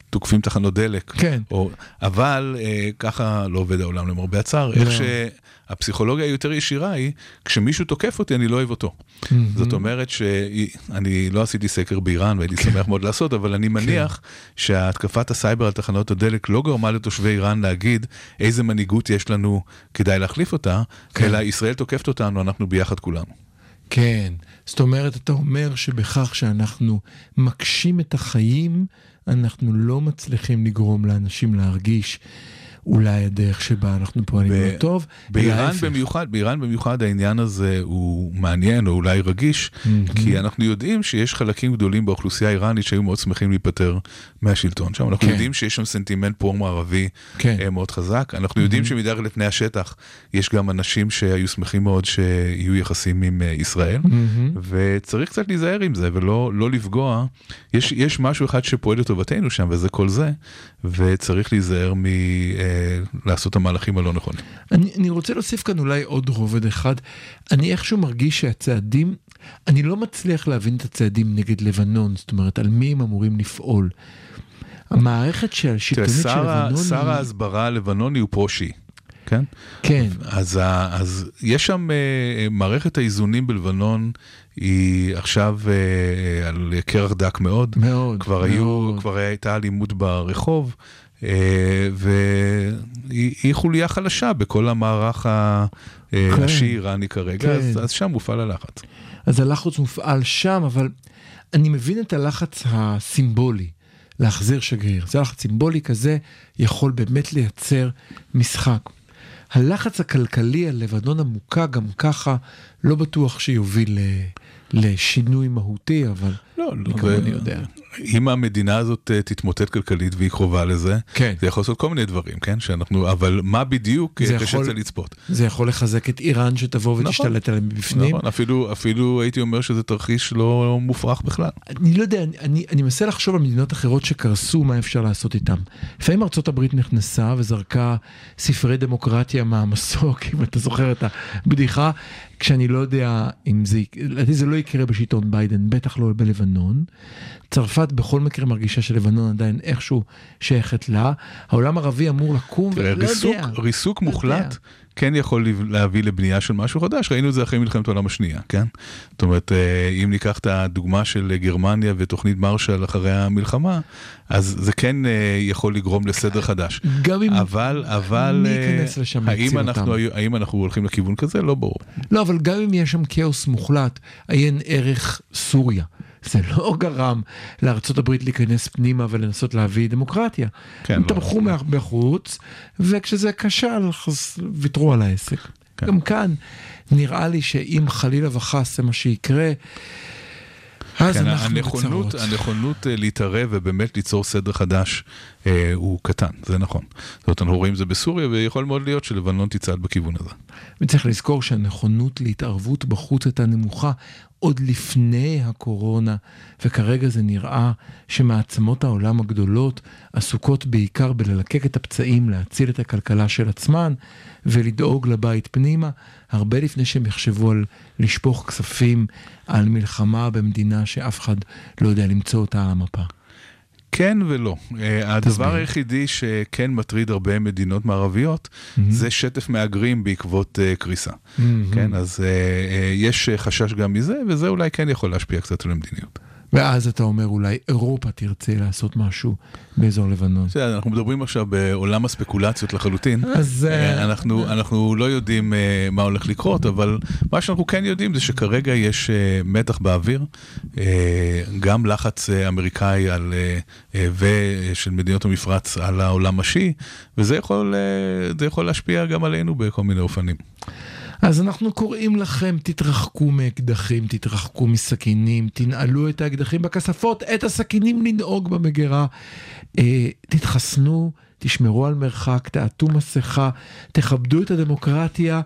תוקפים תחנות דלק. כן. או, אבל אה, ככה לא עובד העולם למרבה הצער. לא. איך שהפסיכולוגיה היותר ישירה היא, כשמישהו תוקף אותי אני לא אוהב אותו. זאת אומרת שאני לא עשיתי סקר באיראן והייתי כן. שמח מאוד לעשות, אבל אני מניח שהתקפת הסייבר על תחנות הדלק לא גרמה לתושבי איראן להגיד איזה מנהיגות יש לנו, כדאי להחליף אותה, כן. אלא ישראל תוקפת אותנו, אנחנו ביחד כולנו. כן, זאת אומרת, אתה אומר שבכך שאנחנו מקשים את החיים, אנחנו לא מצליחים לגרום לאנשים להרגיש אולי הדרך שבה אנחנו פועלים ב- לא טוב, באיראן. במיוחד, באיראן במיוחד העניין הזה הוא מעניין או אולי רגיש, כי אנחנו יודעים שיש חלקים גדולים באוכלוסייה האיראנית שהיו מאוד שמחים להיפטר מהשלטון שם. אנחנו כן. יודעים שיש שם סנטימנט פרו-מערבי כן. אה, מאוד חזק. אנחנו יודעים שמתחת לפני השטח יש גם אנשים שהיו שמחים מאוד שיהיו יחסים עם אה, ישראל, וצריך קצת להיזהר עם זה ולא לא לפגוע. יש, יש משהו אחד שפועל לטובתנו שם וזה כל זה, וצריך להיזהר מלעשות את המהלכים הלא נכונים. אני, אני רוצה להוסיף כאן אולי עוד רובד אחד. אני איכשהו מרגיש שהצעדים, אני לא מצליח להבין את הצעדים נגד לבנון, זאת אומרת, על מי הם אמורים לפעול. המערכת של השלטונית של לבנון שר. ההסברה הלבנוני הוא פרו-שיעי, כן? כן, אז, אז יש שם, אה, מערכת האיזונים בלבנון היא עכשיו אה, על קרח דק מאוד. מאוד, כבר היו, מאוד. כבר הייתה אלימות ברחוב, אה, והיא היא חוליה חלשה בכל המערך ה- אה, כן. כרגע, כן. אז, אז שם מופעל הלחץ. אז הלחץ מופעל שם, אבל אני מבין את הלחץ הסימבולי. להחזיר שגריר. זה לחץ סימבולי כזה יכול באמת לייצר משחק. הלחץ הכלכלי על לבנון עמוקה גם ככה לא בטוח שיוביל לשינוי מהותי, אבל לא, לא, כמוני ו- יודע. אם המדינה הזאת אה, תתמוטט כלכלית והיא קרובה לזה, כן. זה יכול לעשות כל מיני דברים, כן? שאנחנו, אבל מה בדיוק זה אה, קשה קצת לצפות. זה יכול לחזק את איראן שתבוא ותשתלט עליהם מבפנים. נכון, אפילו, אפילו הייתי אומר שזה תרחיש לא מופרך בכלל. אני לא יודע, אני, אני, אני מנסה לחשוב על מדינות אחרות שקרסו, מה אפשר לעשות איתם. לפעמים הברית נכנסה וזרקה ספרי דמוקרטיה מהמסוק, אם אתה זוכר את הבדיחה, כשאני לא יודע אם זה, לדעתי זה לא יקרה בשלטון ביידן, בטח לא בלבנון. צרפת בכל מקרה מרגישה שלבנון עדיין איכשהו שייכת לה. העולם הערבי אמור לקום, ולא ריסוק, יודע. ריסוק לא מוחלט יודע. כן יכול להביא לבנייה של משהו חדש, ראינו את זה אחרי מלחמת העולם השנייה, כן? זאת אומרת, אה, אם ניקח את הדוגמה של גרמניה ותוכנית מרשל אחרי המלחמה, אז זה כן אה, יכול לגרום לסדר חדש. גם אם... אבל, אבל, מי אה, ייכנס לשם האם להציל אנחנו, אותם? האם אנחנו הולכים לכיוון כזה? לא ברור. לא, אבל גם אם יש שם כאוס מוחלט, עיין ערך סוריה. זה לא גרם הברית להיכנס פנימה ולנסות להביא דמוקרטיה. כן, הם לא. תמכו מה- בחוץ, וכשזה כשל, אז ויתרו על העסק. כן. גם כאן, נראה לי שאם חלילה וחס זה מה שיקרה, אז כן, אנחנו הנכונות, בצרות. הנכונות אה, להתערב ובאמת ליצור סדר חדש אה, הוא קטן, זה נכון. זאת אומרת, אנחנו רואים זה בסוריה, ויכול מאוד להיות שלבנון תצעד בכיוון הזה. וצריך לזכור שהנכונות להתערבות בחוץ הייתה נמוכה עוד לפני הקורונה, וכרגע זה נראה שמעצמות העולם הגדולות עסוקות בעיקר בללקק את הפצעים, להציל את הכלכלה של עצמן ולדאוג לבית פנימה, הרבה לפני שהם יחשבו על לשפוך כספים על מלחמה במדינה שאף אחד לא יודע למצוא אותה על המפה. כן ולא. אה, הדבר. היחידי שכן מטריד הרבה מדינות מערביות, זה שטף מהגרים בעקבות אה, קריסה. כן, אז אה, יש חשש גם מזה, וזה אולי כן יכול להשפיע קצת על המדיניות. ואז אתה אומר אולי אירופה תרצה לעשות משהו באזור לבנון. בסדר, אנחנו מדברים עכשיו בעולם הספקולציות לחלוטין. אז, אה, אה, אנחנו, אנחנו לא יודעים אה, מה הולך לקרות, אבל מה שאנחנו כן יודעים זה שכרגע יש אה, מתח באוויר, אה, גם לחץ אה, אמריקאי על, אה, אה, ושל מדינות המפרץ על העולם השיעי, וזה יכול, אה, יכול להשפיע גם עלינו בכל מיני אופנים. אז אנחנו קוראים לכם, תתרחקו מאקדחים, תתרחקו מסכינים, תנעלו את האקדחים בכספות, את הסכינים לנהוג במגירה. אה, תתחסנו, תשמרו על מרחק, תעטו מסכה, תכבדו את הדמוקרטיה.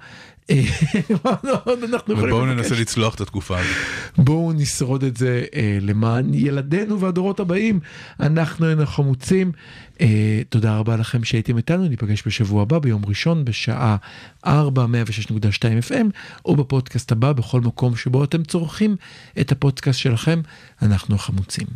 אה, לבקש? ננסה לצלוח את התקופה הזאת. בואו נשרוד את זה אה, למען ילדינו והדורות הבאים. אנחנו היינו חמוצים. אה, תודה רבה לכם שהייתם איתנו, ניפגש בשבוע הבא ביום ראשון בשעה 4, 106.2 FM, או בפודקאסט הבא בכל מקום שבו אתם צורכים את הפודקאסט שלכם. אנחנו החמוצים.